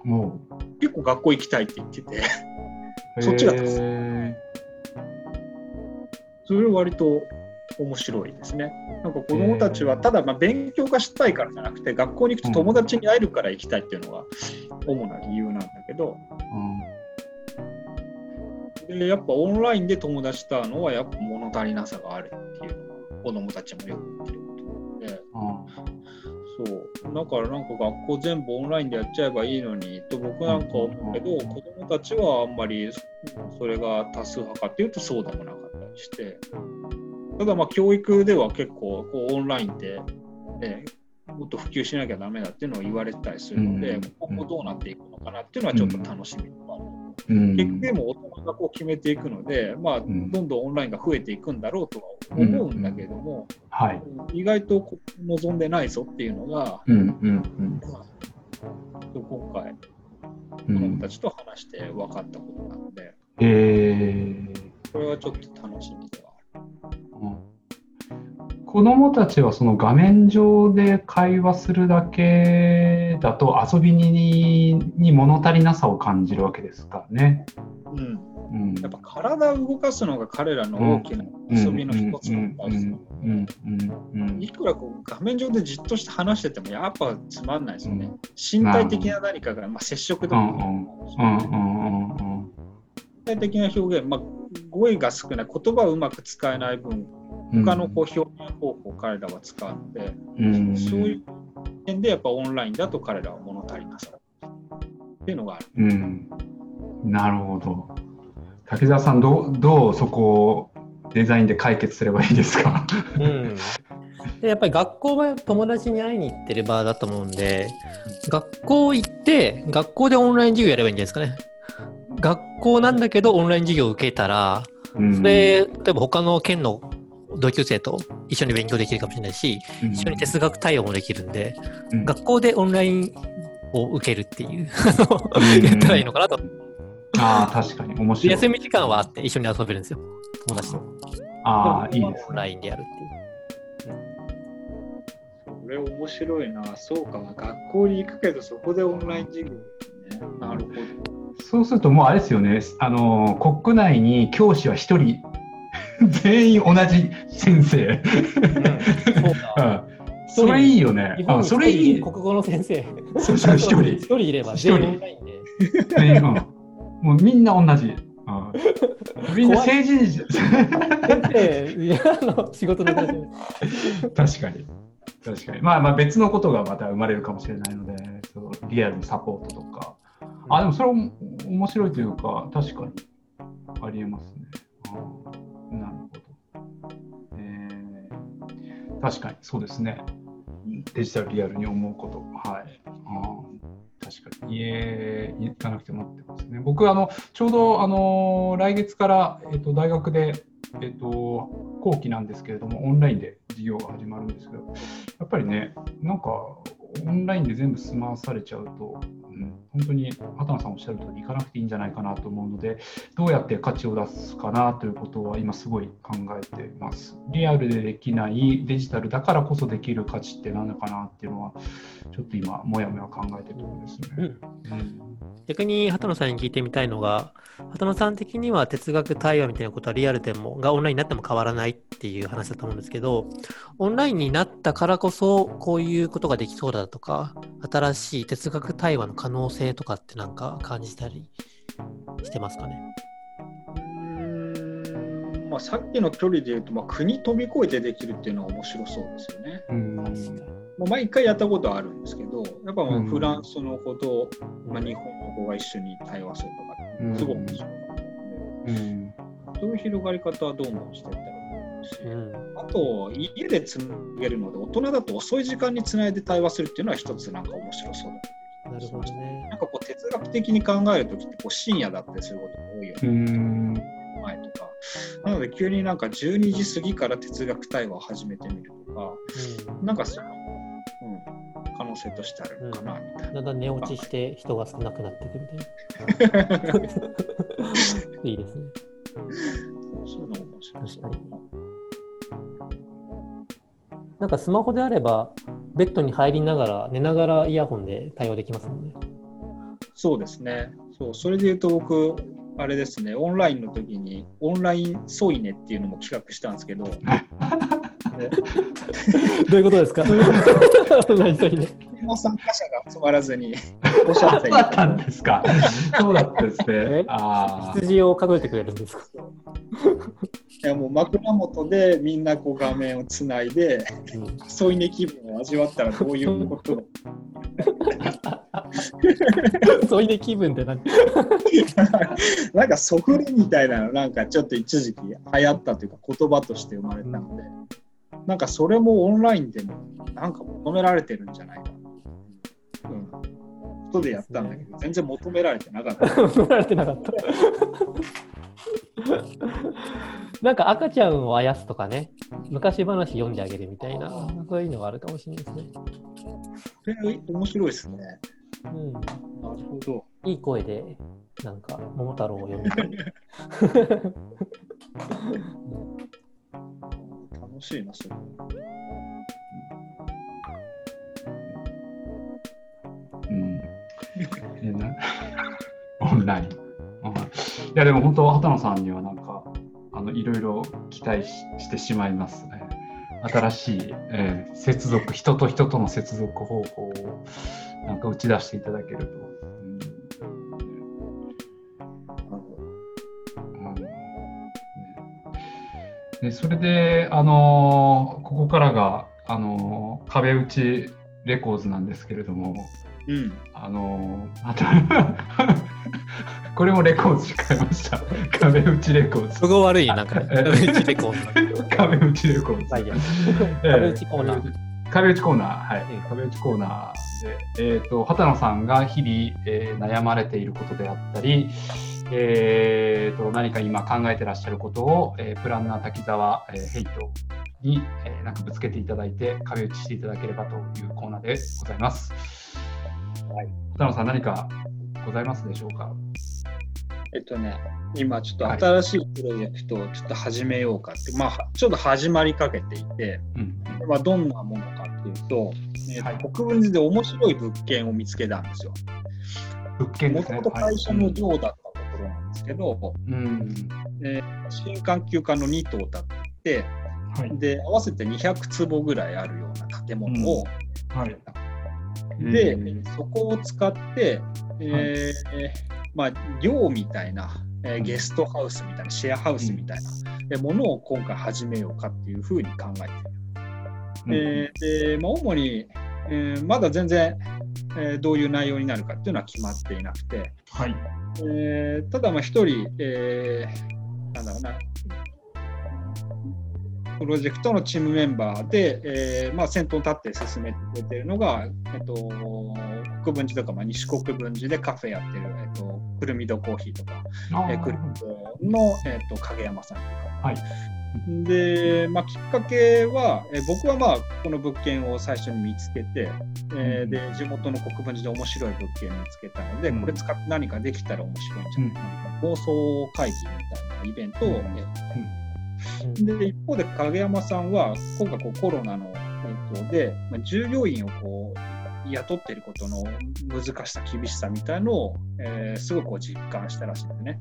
もう。結構学校行きたいって言ってて。そっちが助それは割と面白いですね。なんか子どもたちはただまあ勉強がしたいからじゃなくて学校に行くと友達に会えるから行きたいっていうのが主な理由なんだけど、うん、でやっぱオンラインで友達と会うのはやっぱ物足りなさがあるっていうのは子供たちもよく言ってることで、そうだからなんか学校全部オンラインでやっちゃえばいいのにと僕なんか思うけど、子供たちはあんまりそれが多数派かっていうとそうでもなかったりして。ただまあ教育では結構こうオンラインで、ね、もっと普及しなきゃだめだっていうのを言われてたりするので、今後どうなっていくのかなっていうのはちょっと楽しみでもある。結局でも大人がこう決めていくので、まあ、どんどんオンラインが増えていくんだろうとは思うんだけども、はい、意外と望んでないぞっていうのが、うんうんうん。今回子どもたちと話して分かったことなので、えー、これはちょっと楽しみでは子どもたちはその画面上で会話するだけだと遊びにに物足りなさを感じるわけですからね。うん、やっぱ体を動かすのが彼らの大きな遊びの一つなん。ですよ。いくらこう画面上でじっとして話しててもやっぱつまんないですよね。身体的な何かが、まあ、接触でも身体的な表現、まあ、語彙が少ない言葉をうまく使えない分他のこう表現方法を彼らは使うので、うん、そういう点でやっぱオンラインだと彼らは物足りなさっていうのがある。うん、なるほど。滝沢さんど、どうそこをデザインで解決すればいいですか、うん、でやっぱり学校は友達に会いに行ってる場だと思うんで、学校行って、学校でオンライン授業やればいいんじゃないですかね。学校なんだけどオンライン授業を受けたら、それ、例えば他の県の同級生と一緒に勉強できるかもしれないし、うん、一緒に哲学対応もできるんで、うん、学校でオンラインを受けるっていうやったらいいのかなと。ああ、確かに面白い。休み時間はあって一緒に遊べるんですよ、友達と。ああ、いいです、ね。オンラインでやるっていう。それ面白いな。そうか、学校に行くけど、そこでオンライン授業、ね。なるほど。そうすると、もうあれですよね、あの国内に教師は1人全員同じ先生。うん、それいいよね。あ、それいい。国語の先生。そうそう、一人。一人いれば全員オンラインで。全員、もうみんな同じ。みんな成人先生、いや、の仕事の確かに。確かに。まあまあ別のことがまた生まれるかもしれないので、リアルのサポートとか。あ、でもそれも面白いというか、確かにありえますね。なるほど。えー、確かにそうですね。デジタルリアルに思うこと。はい。あ確かに家に行かなくてもってますね。僕あのちょうどあの来月から、えっと、大学で、えっと、後期なんですけれどもオンラインで授業が始まるんですけどやっぱりねなんかオンラインで全部済まされちゃうと、本当に畑野さんおっしゃる通り行かなくていいんじゃないかなと思うので、どうやって価値を出すかなということは今すごい考えてます。リアルでできないデジタルだからこそできる価値って何だかなっていうのは、ちょっと今、もやもや考えてるところですね。うん、うん逆に畑野さんに聞いてみたいのが、畑野さん的には哲学対話みたいなことはリアルでもがオンラインになっても変わらないっていう話だと思うんですけど、オンラインになったからこそこういうことができそうだとか、新しい哲学対話の可能性とかってなんか感じたりしてますかね？うんまあ、さっきの距離で言うと、まあ、国飛び越えてできるっていうのは面白そうですよね。うん。もう毎回やったことあるんですけど、やっぱフランスの子と、まあ、日本の子が一緒に対話するとか、すごく面白かったので、うん、そういう広がり方はどんどんしていったらいいし、うん、あと、家でつなげるので、大人だと遅い時間につないで対話するっていうのは一つなんか面白そうだなるほどね。なんかこう哲学的に考えるときってこう深夜だったりすることが多いよね。前とか。なので急になんか12時過ぎから哲学対話を始めてみるとか、うん、なんかその可能性としてあるかな、みたいな。だんだん寝落ちして人が少なくなっていくみたいな。いいですね。そういうの面白い。確かに。なんかスマホであれば、ベッドに入りながら、寝ながらイヤホンで対応できますもんね。そうですね。そう、それで言うと僕、あれですね、オンラインの時に、オンライン添い寝っていうのも企画したんですけど、どういうことですか？も参加者が集まらずに、おっしゃってたんですか。そうだったですね。あ羊を数えてくれるんですか？いやもう枕元でみんなこう画面をつないで、うん、添い寝気分を味わったらどういうこと？添い寝気分って何？なんかソフレみたいなのなんかちょっと一時期流行ったというか言葉として生まれたので、うん、なんかそれもオンラインでもなんか求められてるんじゃないかな。うん。ことでやったんだけど、全然求められてなかった。求められてなかった。なんか赤ちゃんをあやすとかね、昔話読んであげるみたいな、そういうのがあるかもしれないですね。え面白いですね。うん。なるほど。いい声で、なんか、桃太郎を読みたい。楽しいな、それ。うん。オンライン。いや、でも本当、畑野さんにはなんか、あのいろいろ期待してしまいますね。新しい、えー、接続、人と人との接続方法をなんか打ち出していただけると。でそれで、あのー、ここからが、あのー、壁打ちレコーズなんですけれども、うん、あのー、これもレコーズしかいました。壁打ちレコーズ。すご悪い、なんか、壁打ちレコーズ。壁打ちレコーズ。壁打ちコーナー。壁打ちコーナー、はい、壁打ちコーナーで、えーと、畑野さんが日々、えー、悩まれていることであったり、えーと、何か今考えてらっしゃることを、えー、プランナー滝沢、えー、ヘイトに、えー、なんかぶつけていただいて壁打ちしていただければというコーナーでございます。はい、畑野さん何かございますでしょうか？えっとね、今ちょっと新しいプロジェクトをちょっと始めようかって、まあ、ちょっと始まりかけていて、うんまあ、どんなものかっていうと、えー、はい、国分寺で面白い物件を見つけたんですよ。物件もともと会社の寮だったところなんですけど、うん。えー、新環境科の2棟建ってて、はい、で合わせて200坪ぐらいあるような建物を、うん、はい、で、そこを使って、えー、はい。まあ、寮みたいな、えー、ゲストハウスみたいな、シェアハウスみたいなものを今回始めようかっていうふうに考えている。でまあ、主に、えー、まだ全然、えー、どういう内容になるかっていうのは決まっていなくて、はい。えー、ただ、一人、えー、なんだろうな、プロジェクトのチームメンバーで、えーまあ、先頭に立って進めてくれているのが、えっと、国分寺とか、まあ、西国分寺でカフェやってる、えっと、くるみどコーヒーとか、えー、くるみどの、えっと、影山さんとか。はい。で、まあ、きっかけは、え僕はまあこの物件を最初に見つけて、えー、で地元の国分寺で面白い物件を見つけたので、うん、これ使って何かできたら面白いんじゃないかな、うん、放送会議みたいなイベントを、うんで一方で影山さんは今回こうコロナの影響で、ま、従業員をこう雇っていることの難しさ厳しさみたいのを、えー、すごく実感したらしいんでね。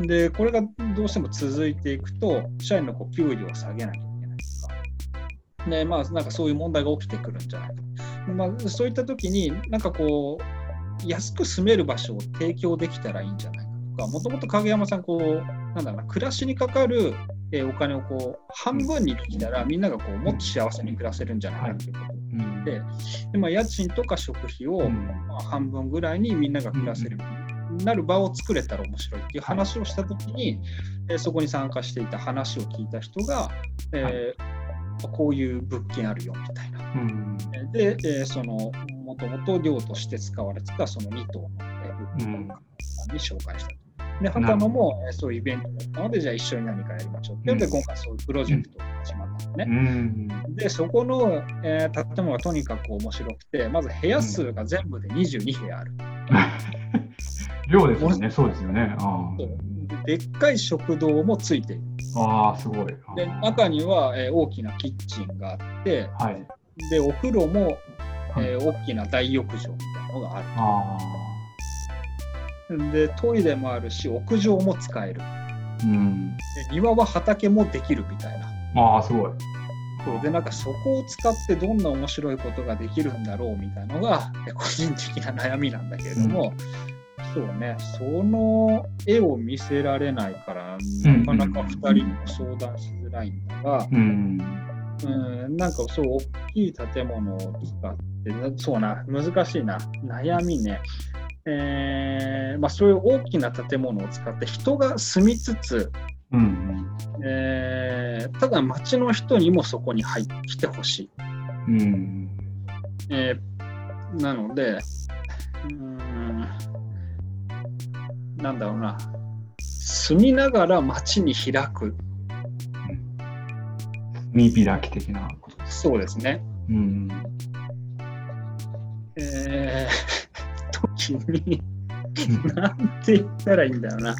でこれがどうしても続いていくと社員のこう給料を下げなきゃいけないとか。でまあなんかそういう問題が起きてくるんじゃないか、まあ、そういった時になんかこう安く住める場所を提供できたらいいんじゃないかもともと影山さんこうなんだろうな暮らしにかかるえー、お金をこう半分にできたらみんながこうもっと幸せに暮らせるんじゃないかということで,、でまあ、家賃とか食費を、まあ、半分ぐらいにみんなが暮らせる、なる場を作れたら面白いっていう話をしたときに、えー、そこに参加していた話を聞いた人が、えー、こういう物件あるよみたいな。うん、で、えー、そのもともと寮として使われてたその2棟の物件に紹介したと。で、畑野もそういうイベントだったので、じゃあ一緒に何かやりましょうっていうので、今回そういうプロジェクトが始まったのね。うん、で、そこの、えー、建物がとにかく面白くて、まず部屋数が全部で22部屋ある。量ですよね、そうですよね。でっかい食堂もついている。ああ、すごい。で、中には、えー、大きなキッチンがあって、はい、で、お風呂も、えー、大きな大浴場みたいなのがある。あでトイレもあるし屋上も使える、うん、で庭は畑もできるみたいな。ああすごい。そう。でなんかそこを使ってどんな面白いことができるんだろうみたいのが個人的な悩みなんだけれども、うん、そうね。その絵を見せられないからなかなか2人にも相談しづらいんだが、うん、うん、なんかそう大きい建物を使ってそうな難しいな。悩みね。えーまあ、そういう大きな建物を使って人が住みつつ、うんえー、ただ町の人にもそこに入ってきてほしい。うんえー、なのでうんなんだろうな住みながら町に開く。見開き的なことそうですね。うんえー、時になんて言ったらいいんだよな。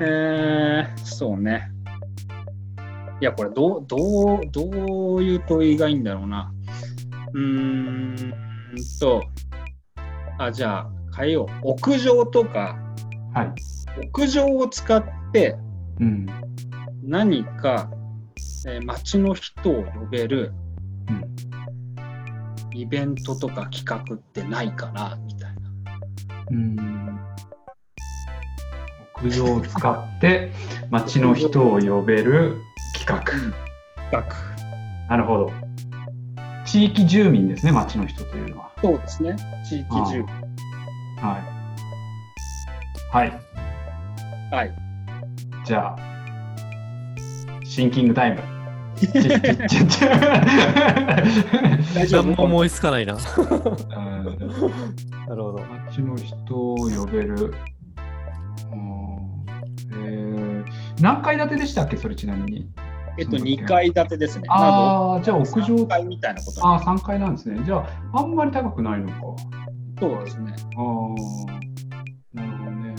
えー、そうね。いや、これどう、どう、どういう問いがいいんだろうな。うーんと、あ、じゃあ、変えよう。屋上とか、はい、屋上を使って、うん、何か、えー、街の人を呼べる、うん、イベントとか企画ってないかな、みたいな。うん屋上を使って町の人を呼べる企画。企画。なるほど。地域住民ですね、町の人というのは。そうですね、地域住民。はい。はい。はい。じゃあ、シンキングタイム。何も思いつかないな。なるほど。町の人を呼べる何階建てでしたっけ、それちなみに？えっと、2階建てですね。ああ、じゃあ屋上。3階みたいなことああ、3階なんですね。じゃあ、あんまり高くないのか。そうですね。ああ、なるほどね。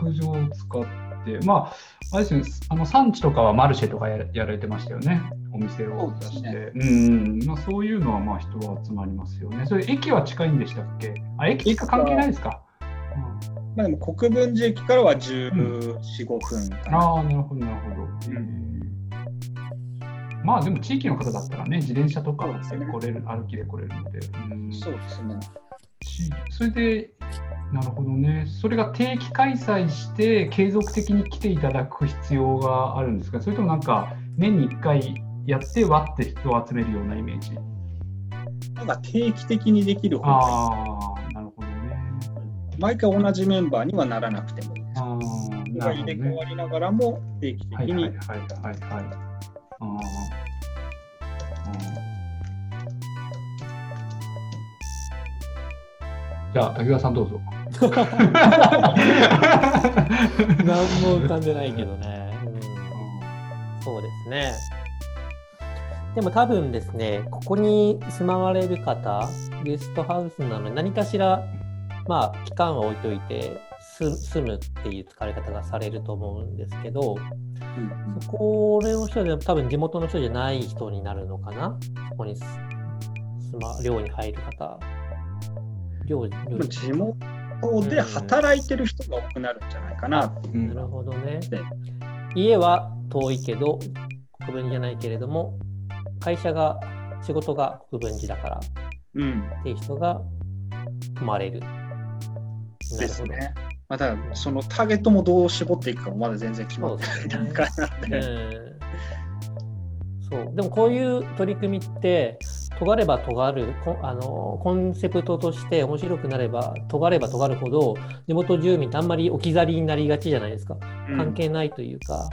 屋上を使って、まあ、あれですね、あの産地とかはマルシェとかややられてましたよね。お店を出して。う、ね、ん、まあ、そういうのはまあ人は集まりますよね。それ駅は近いんでしたっけ？あ、駅か関係ないですか？まあ、でも国分寺駅からは14、うん、5分かな。ああ、なるほど、なるほど。うん、まあでも地域の方だったらね、自転車とかで来れる、ね、歩きで来れるので。うん、そうですね。それで、なるほどね。それが定期開催して継続的に来ていただく必要があるんですか？それともなんか年に1回やってわって人を集めるようなイメージ？なんか定期的にできる方がいい。ああ、なるほど。毎回同じメンバーにはならなくてもいいです。あが入れ替わりながらも定期的に。はいはいはいはい、あじゃあ、滝川さんどうぞ。何も浮かんでないけどね。うん、そうですね。でも多分ですね、ここに住まわれる方、ゲストハウスなので何かしらまあ、期間は置いといて住むっていう使われ方がされると思うんですけど、うん、そこの人で多分地元の人じゃない人になるのかなそこに住ま寮に入る方寮寮地元で働いてる人が多くなるんじゃないかな、う。ん、なるほどね。家は遠いけど国分寺じゃないけれども会社が仕事が国分寺だから、うん、っていう人が泊まれる。ですね。まあ、ただそのターゲットもどう絞っていくかもまだ全然決まってない段階なんで。そう。でもこういう取り組みって尖れば尖るあのコンセプトとして面白くなれば尖れば尖るほど地元住民ってあんまり置き去りになりがちじゃないですか。関係ないというか、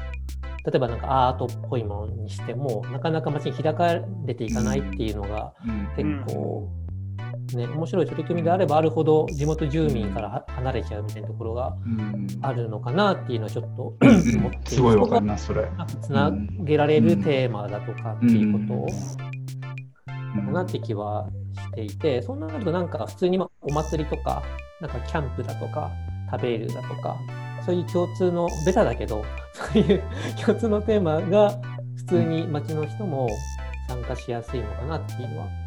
うん、例えばなんかアートっぽいものにしてもなかなか街に開かれていかないっていうのが結構。うんね、面白い取り組みであればあるほど地元住民から離れちゃうみたいなところがあるのかなっていうのをちょっと思ってす。ごいわかりますそれ。つなげられるテーマだとかっていうことをかなって気はしていてそうなるとなんか普通にお祭りとかなんかキャンプだとか食べるだとかそういう共通のベタだけどそういう 共通のテーマが普通に街の人も参加しやすいのかなっていうのは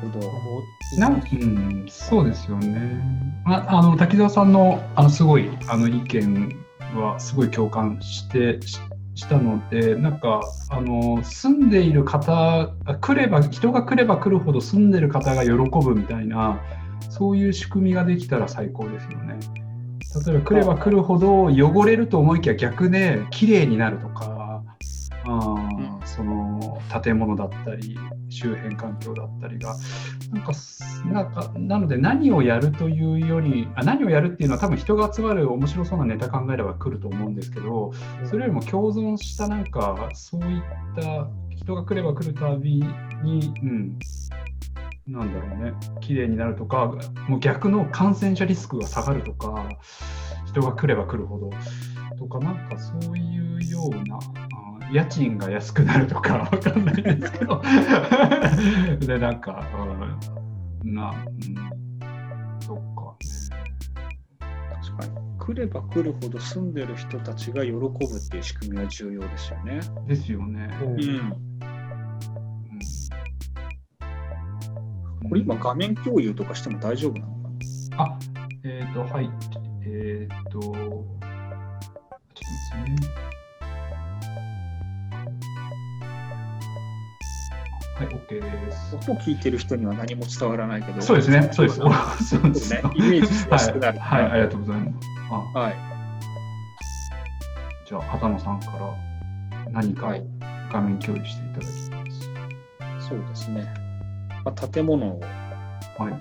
ほど。なんうん、そうですよね。ああの滝沢さんのあのすごいあの意見はすごい共感してししたのでなんかあの住んでいる方来れば人が来れば来るほど住んでる方が喜ぶみたいなそういう仕組みができたら最高ですよね。例えば来れば来るほど汚れると思いきや逆で綺麗になるとかあ、建物だったり周辺環境だったりがなんかなんかなので何をやるというよりあ何をやるっていうのは多分人が集まる面白そうなネタ考えれば来ると思うんですけどそれよりも共存したなんかそういった人が来れば来るたびに、うん、なんだろうね。綺麗になるとかもう逆の感染者リスクが下がるとか人が来れば来るほどとかなんかそういうような家賃が安くなるとか わかんないですけど。でなんか、うん、な、うん、そっか。ね確かに。来れば来るほど住んでる人たちが喜ぶっていう仕組みは重要ですよね。ですよね。うん、うん。これ今画面共有とかしても大丈夫なのかな？あ、えっ、ー、と、はい。えっ、ー、と、ちょっと待ってね。はい、OK です。音を聞いてる人には何も伝わらないけど、そうですね、そうです。そうですね。イメージしやすくなる、はい。はい、ありがとうございます。あはい。じゃあ、畑野さんから何か画面共有していただきます。はい、そうですね。まあ、建物を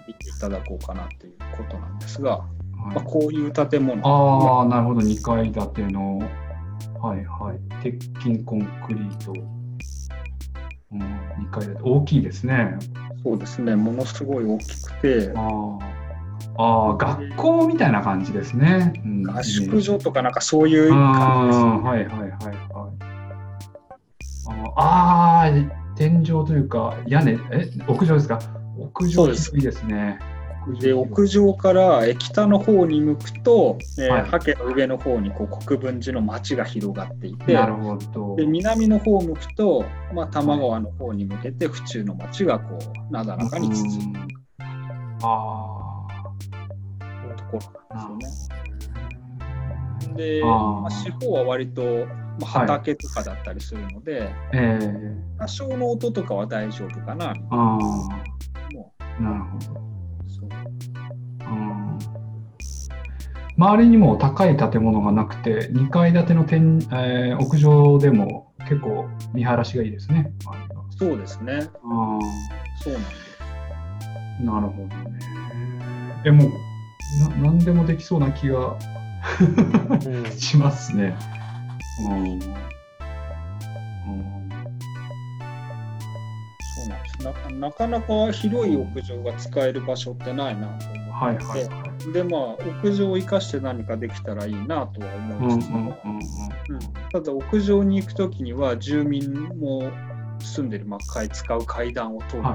見ていただこうかなということなんですが、はい、まあ、こういう建物。ああ、なるほど、2階建ての、はいはい、鉄筋コンクリート。うん、2階建て大きいですね。そうですね、ものすごい大きくて。ああ、学校みたいな感じですね。うん、合宿所とかなんかそういう感じです、ね。はいはいはいはい。ああ、天井というか屋根、え屋上ですか？屋上低いですね。で屋上から北の方に向くと、えーはい、ハケの上の方にこう国分寺の町が広がっていてなるほど。で南の方を向くと、まあ、多摩川の方に向けて府中の町がこうなだらかに包む。あところなんですよね。で、まあ、四方は割と、まあ、畑とかだったりするので、はいえ。ー、多少の音とかは大丈夫かなみたいな。なるほど。周りにも高い建物がなくて、2階建ての天、えー、屋上でも結構見晴らしがいいですね。そうですね。あそうなんです。なるほどね。え、もう、な何でもできそうな気が しますね。うん、うんなかなか広い屋上が使える場所ってないなと思って、はいはいはい、でまあ屋上を生かして何かできたらいいなとは思いつつも、ただ屋上に行く時には住民も住んでる、まあ、使う階段を通るとか、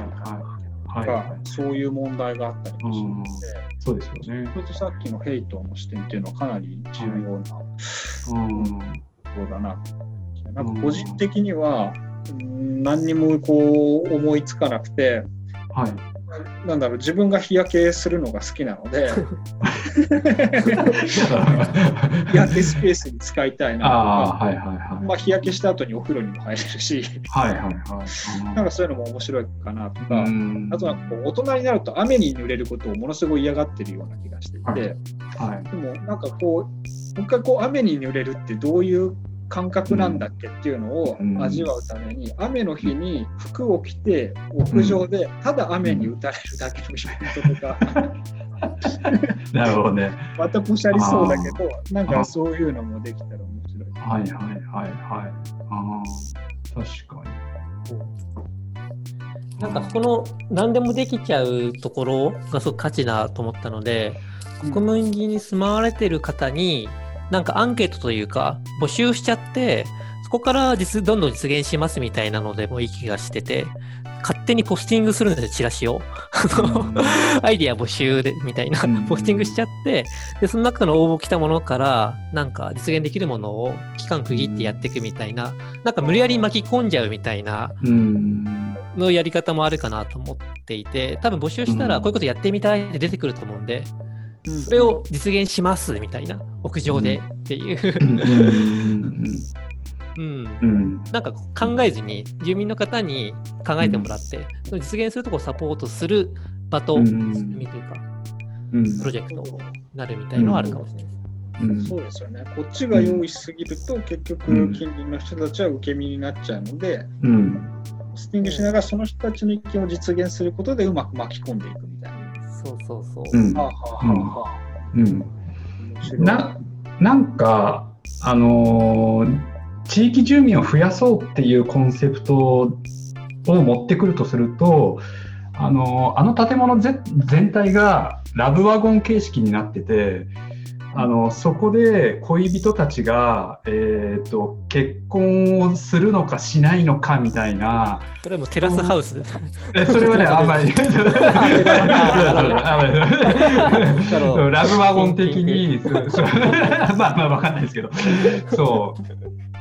はいはい、そういう問題があったりもするので、そうですよね。それとさっきのヘイトの視点っていうのはかなり重要なところだなと。なんか個人的には、何にもこう思いつかなくて、はい、なんだろう自分が日焼けするのが好きなので 日焼けスペースに使いたいなとか、はいはいはい、まあ、日焼けした後にお風呂にも入れるし、はいはいはい、なんかそういうのも面白いかなとかあとはこう大人になると雨に濡れることをものすごい嫌がってるような気がしていて、はいはい、でもなん。かこうもう一回こう雨に濡れるってどういう感覚なんだっけっていうのを味わうために、雨の日に服を着て屋上でただ雨に打たれるだけのイベントとか、なるほどね。またポシャりそうだけど、なんかそういうのもできたら面白い。はいはいはいはい。ああ、確かに。なんかそこの何でもできちゃうところがすごく価値だと思ったので、国分寺に住まわれてる方になんかアンケートというか、募集しちゃって、そこから実どんどん実現しますみたいなのでもいい気がしてて、勝手にポスティングするんですよ、チラシを。アイディア募集で、みたいな、ポスティングしちゃって、で、その中の応募来たものから、なんか実現できるものを期間区切ってやっていくみたいな、なんか無理やり巻き込んじゃうみたいな、のやり方もあるかなと思っていて、多分募集したらこういうことやってみたいって出てくると思うんで、それを実現しますみたいな屋上でっていう。うん、なん。か考えずに住民の方に考えてもらって、うん、実現するとこをサポートする場と、うん、というか、うん、プロジェクトになるみたいのはあるかもしれないです。うん、そうですよね。こっちが用意しすぎると、結局、近隣の人たちは受け身になっちゃうので、うん、スティングしながらその人たちの意見を実現することでうまく巻き込ん。でいくみたいな。そうそうそう。うん、はあはあはあ。うん、ななんか、あのー、地域住民を増やそうっていうコンセプトを持ってくるとすると、あのー、あの建物全体がラブワゴン形式になってて、あのそこで恋人たちが、えーと、結婚をするのかしないのかみたいな。それもテラスハウスえそれはね、あんまり。ラブワゴン的に、まあまあわかんないですけど、そう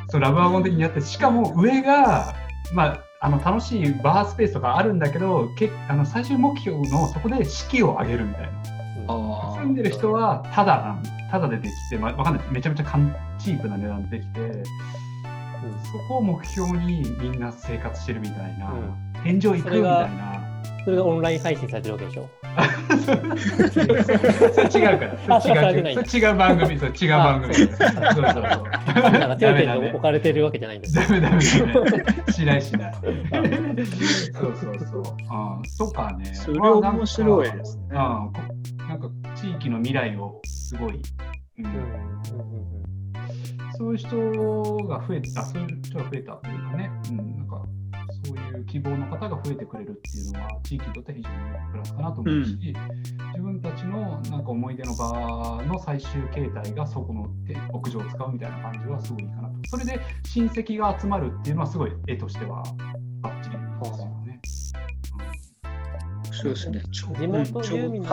そうラブワゴン的にやって、しかも上が、まあ、あの楽しいバースペースとかあるんだけど、けあの最終目標のそこで式を挙げるみたいな。住んでる人はただなんただでできて、まあ、わかんない。めちゃめちゃチープな値段でできて、うん、そこを目標にみんな生活してるみたいな、うん、天井行くみたいな。それがオンライン配信されてるわけでしょ？それ違うから。それ違う。それ違う番組、それ違う番組。そうそうそう。なんか手に置かれてるわけじゃないんですダメダメダメ。しないしない。そうそうそう。あとかね。それ面白いですね。なんか地域の未来をすごい、うん、そういう人が増えた、そういう人が増えたというかね、うん、そういう希望の方が増えてくれるっていうのは地域にとって非常にプラスかなと思うし、うん、自分たちのなんか思い出の場の最終形態がそこの屋上を使うみたいな感じはすごいいいかなと。それで親戚が集まるっていうのはすごい絵としてはバッチリですよね。そうですね。地元住民の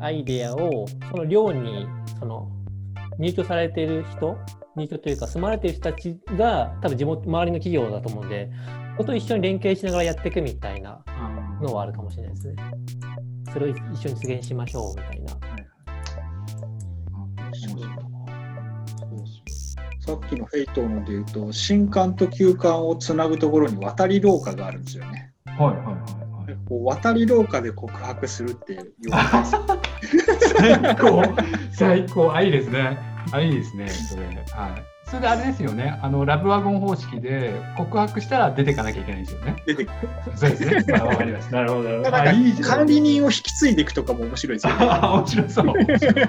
アイデアをその寮にその入居されている人入居というか住まれている人たちが多分地元周りの企業だと思うんでそこと一緒に連携しながらやっていくみたいなのはあるかもしれないですね。それを一緒に実現しましょうみたいな。さっきのフェイトので言うと新館と旧館をつなぐところに渡り廊下があるんですよね。はいはいはい。こう渡り廊下で告白するっていう 最高。最高。あいいですね。あいいですね。それ。はいそれであれですよねあのラブワゴン方式で告白したら出ていかなきゃいけないんですよね出てくるそうですねわかりましたなるほどだいい管理人を引き継いでいくとかも面白いですよね 面白そう面白そうですね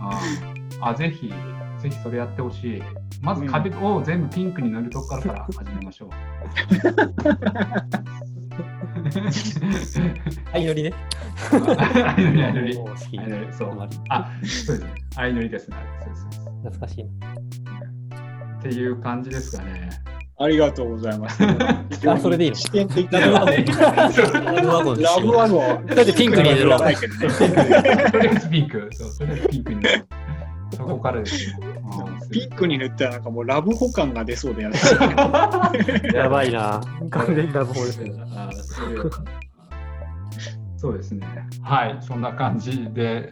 ああぜひぜひそれやってほしいまず壁を全部ピンクに塗るところから始めましょう。相乗りね。相乗り、相乗り。相乗り、そう。あ、そうですね。相乗りですね。そうです。懐かしいっていう感じですかね。ありがとうございます。あ、それでいいの？視点的な。ラブワゴン。ラブワゴン。だってピンクに入れろ。とりあえずピンク。そう、とりあえずピンクに。そこからですよ。ピンクに塗ったらなんかもうラブホ感が出そうでややばいな。完全にラブホですね。そうですね。はい、そんな感じで。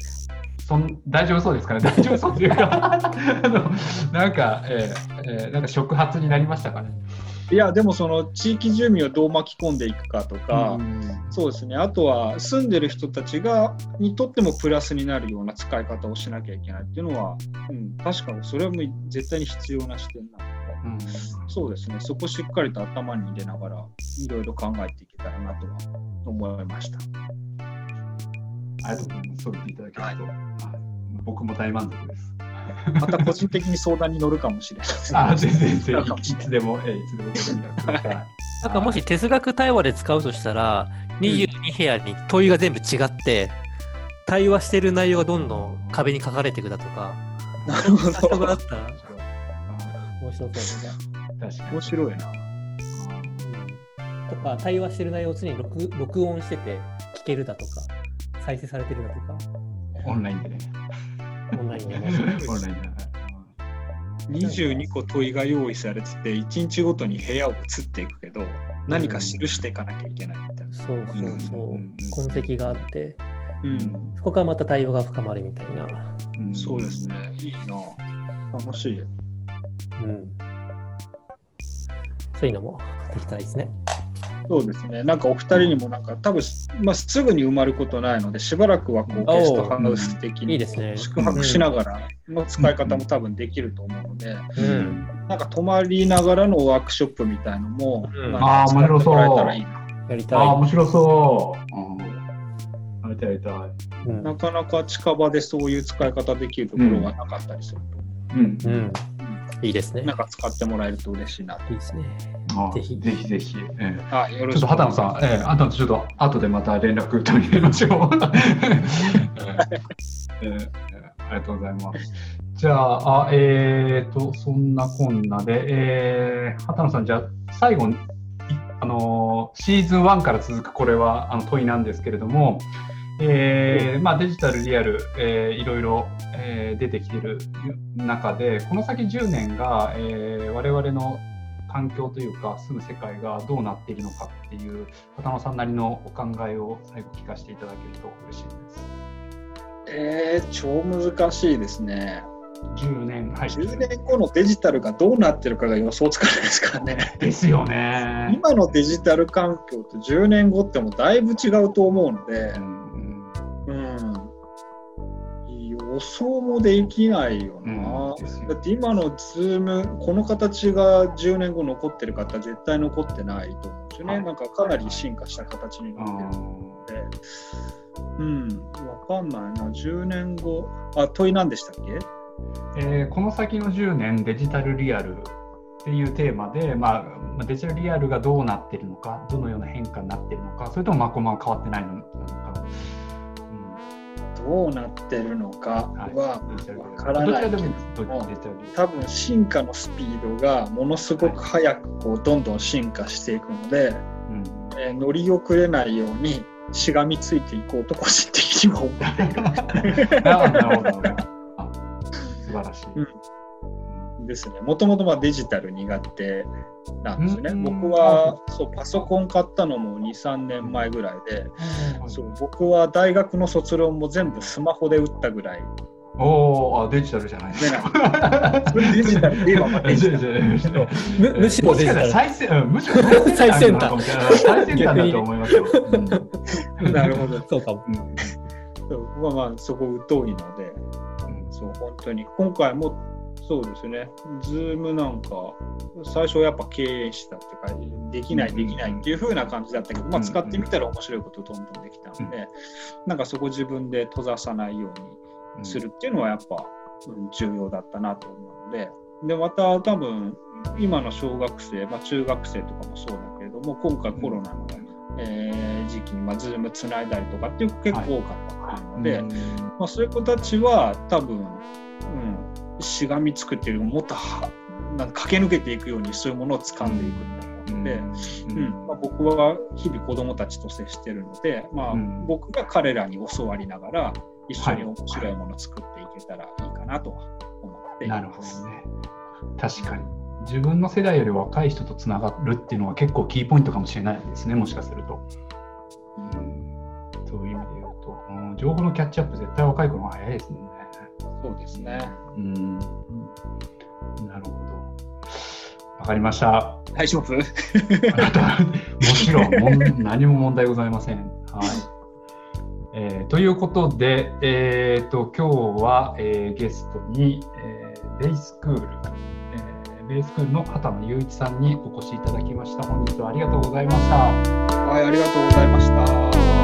そん大丈夫そうですかね？大丈夫そうというか なんか、えーえー、なんか触発になりましたかね？いやでもその地域住民をどう巻き込んでいくかとか、そうですね。あとは住んでる人たちがにとってもプラスになるような使い方をしなきゃいけないっていうのは、うん、確かにそれはもう絶対に必要な視点なので、うん、そうですね。そこしっかりと頭に入れながらいろいろ考えていけたらなとは思いました。ありがとうございます。そう言っていただけると、はい、僕も大満足です。また個人的に相談に乗るかもしれない。あ、全然、全然、いつでも、えいつでもご連絡ください。なんかもし哲学対話で使うとしたら、22部屋に問いが全部違って、対話してる内容がどんどん壁に書かれていくだとか、なるほど。があったら、面白そうですね。確かに。面白いな。とか、対話してる内容を常に録録音してて聞けるだとか、再生されてるだとか。オンラインでね。オンラインでね。オンラインで。22個問いが用意されてて、1日ごとに部屋を移っていくけど、何か記していかなきゃいけないみたいな。そうそうそう。痕跡があって、うん、そこからまた対応が深まるみたいな。うん、そうですね。いいな。楽しい。うん、そういうのもできたらいいですね。そうですね。なんかお二人にもなんか多分、まあ、すぐに埋まることないので、しばらくはこうゲストハウス的に宿泊しながらの使い方も多分できると思うので、うん、なんか泊まりながらのワークショップみたいのも、うん、ああ、面白そう。やりたい。ああ、面白そう。やりたいやりたい、なかなか近場でそういう使い方できるところがなかったりすると。うん。うんいいですね。なんか使ってもらえると嬉しいな。いいですね。ぜひぜひぜひ。えー、あよろしくちょっと畑野さん、えー、あとちょっと後でまた連絡取りましょう。えー、ありがとうございます。じゃあ、あえーと、そんなこんなで、えー、畑野さん、じゃあ最後、あのシーズン1から続くこれはあの問いなんですけれども、えーまあ、デジタル、リアル、えー、いろいろ、えー、出てきている中で、この先10年が、えー、我々の環境というか、住む世界がどうなっているのかっていう、片野さんなりのお考えを最後聞かせていただけると嬉しいです。えー、超難しいですね。10年、はい、10年後のデジタルがどうなってるかが予想つかないですからね。ですよね。今のデジタル環境と10年後ってもだいぶ違うと思うので、うん予想もできないよな、うん、だって今のズームこの形が10年後残ってる方絶対残ってないと思うんですよね、なんかかなり進化した形になってるので、うん、わかんないな、10年後、あ、問い何でしたっけ？えー、この先の10年デジタルリアルっていうテーマで、まあ、デジタルリアルがどうなってるのか、どのような変化になってるのか、それともまあこのまま変わってないのか、どうなってるのかは分からないけども、多分進化のスピードがものすごく早くこうどんどん進化していくので、えー、乗り遅れないようにしがみついていこうと個人的には思っている。なるほど、素晴らしい。うんですね。もともとデジタル苦手なんですね。僕はそうパソコン買ったのも2、3年前ぐらいで、そう僕は大学の卒論も全部スマホで打ったぐらい。おお、デジタルじゃないですか。デジタルで今デジタル。むしろデジタル。最先むしろ最先端。最先端だと思いますよ。なるほど。そうかも。まあまあそこ疎いので、そう本当に今回もそうですね、ズームなんか、最初やっぱ経営したってか、できない、できないっていう風な感じだったけど、まあ、使ってみたら面白いことどんどんできたので、なんかそこ自分で閉ざさないようにするっていうのはやっぱ重要だったなと思うので、でまた多分、今の小学生、まあ、中学生とかもそうだけれども、今回コロナの、えー、時期に、まあ、ズームつないだりとかっていう結構多かったっていうので、まあ、そういう子たちは多分、うんしがみつくっていうよりももっとはなんか駆け抜けていくようにそういうものを掴んでいくと思うので、うん。まあ、僕は日々子どもたちと接してるので、まあ、僕が彼らに教わりながら一緒に面白いものを作っていけたらいいかなとは思っています。なるほどね。確かに。自分の世代より若い人とつながるっていうのは結構キーポイントかもしれないですねもしかすると。うん、そういう意味で言うと、うん、情報のキャッチアップ絶対若い子の方が早いですもんね。そうですね。うん。なるほど。わかりました。大丈夫？もちろん何も問題ございません。はい。えー、ということで、えーと、今日は、えー、ゲストに、えー、ベイスクール、えー、ベイスクールの畑野雄一さんにお越しいただきました。本日はありがとうございました。はい、ありがとうございました。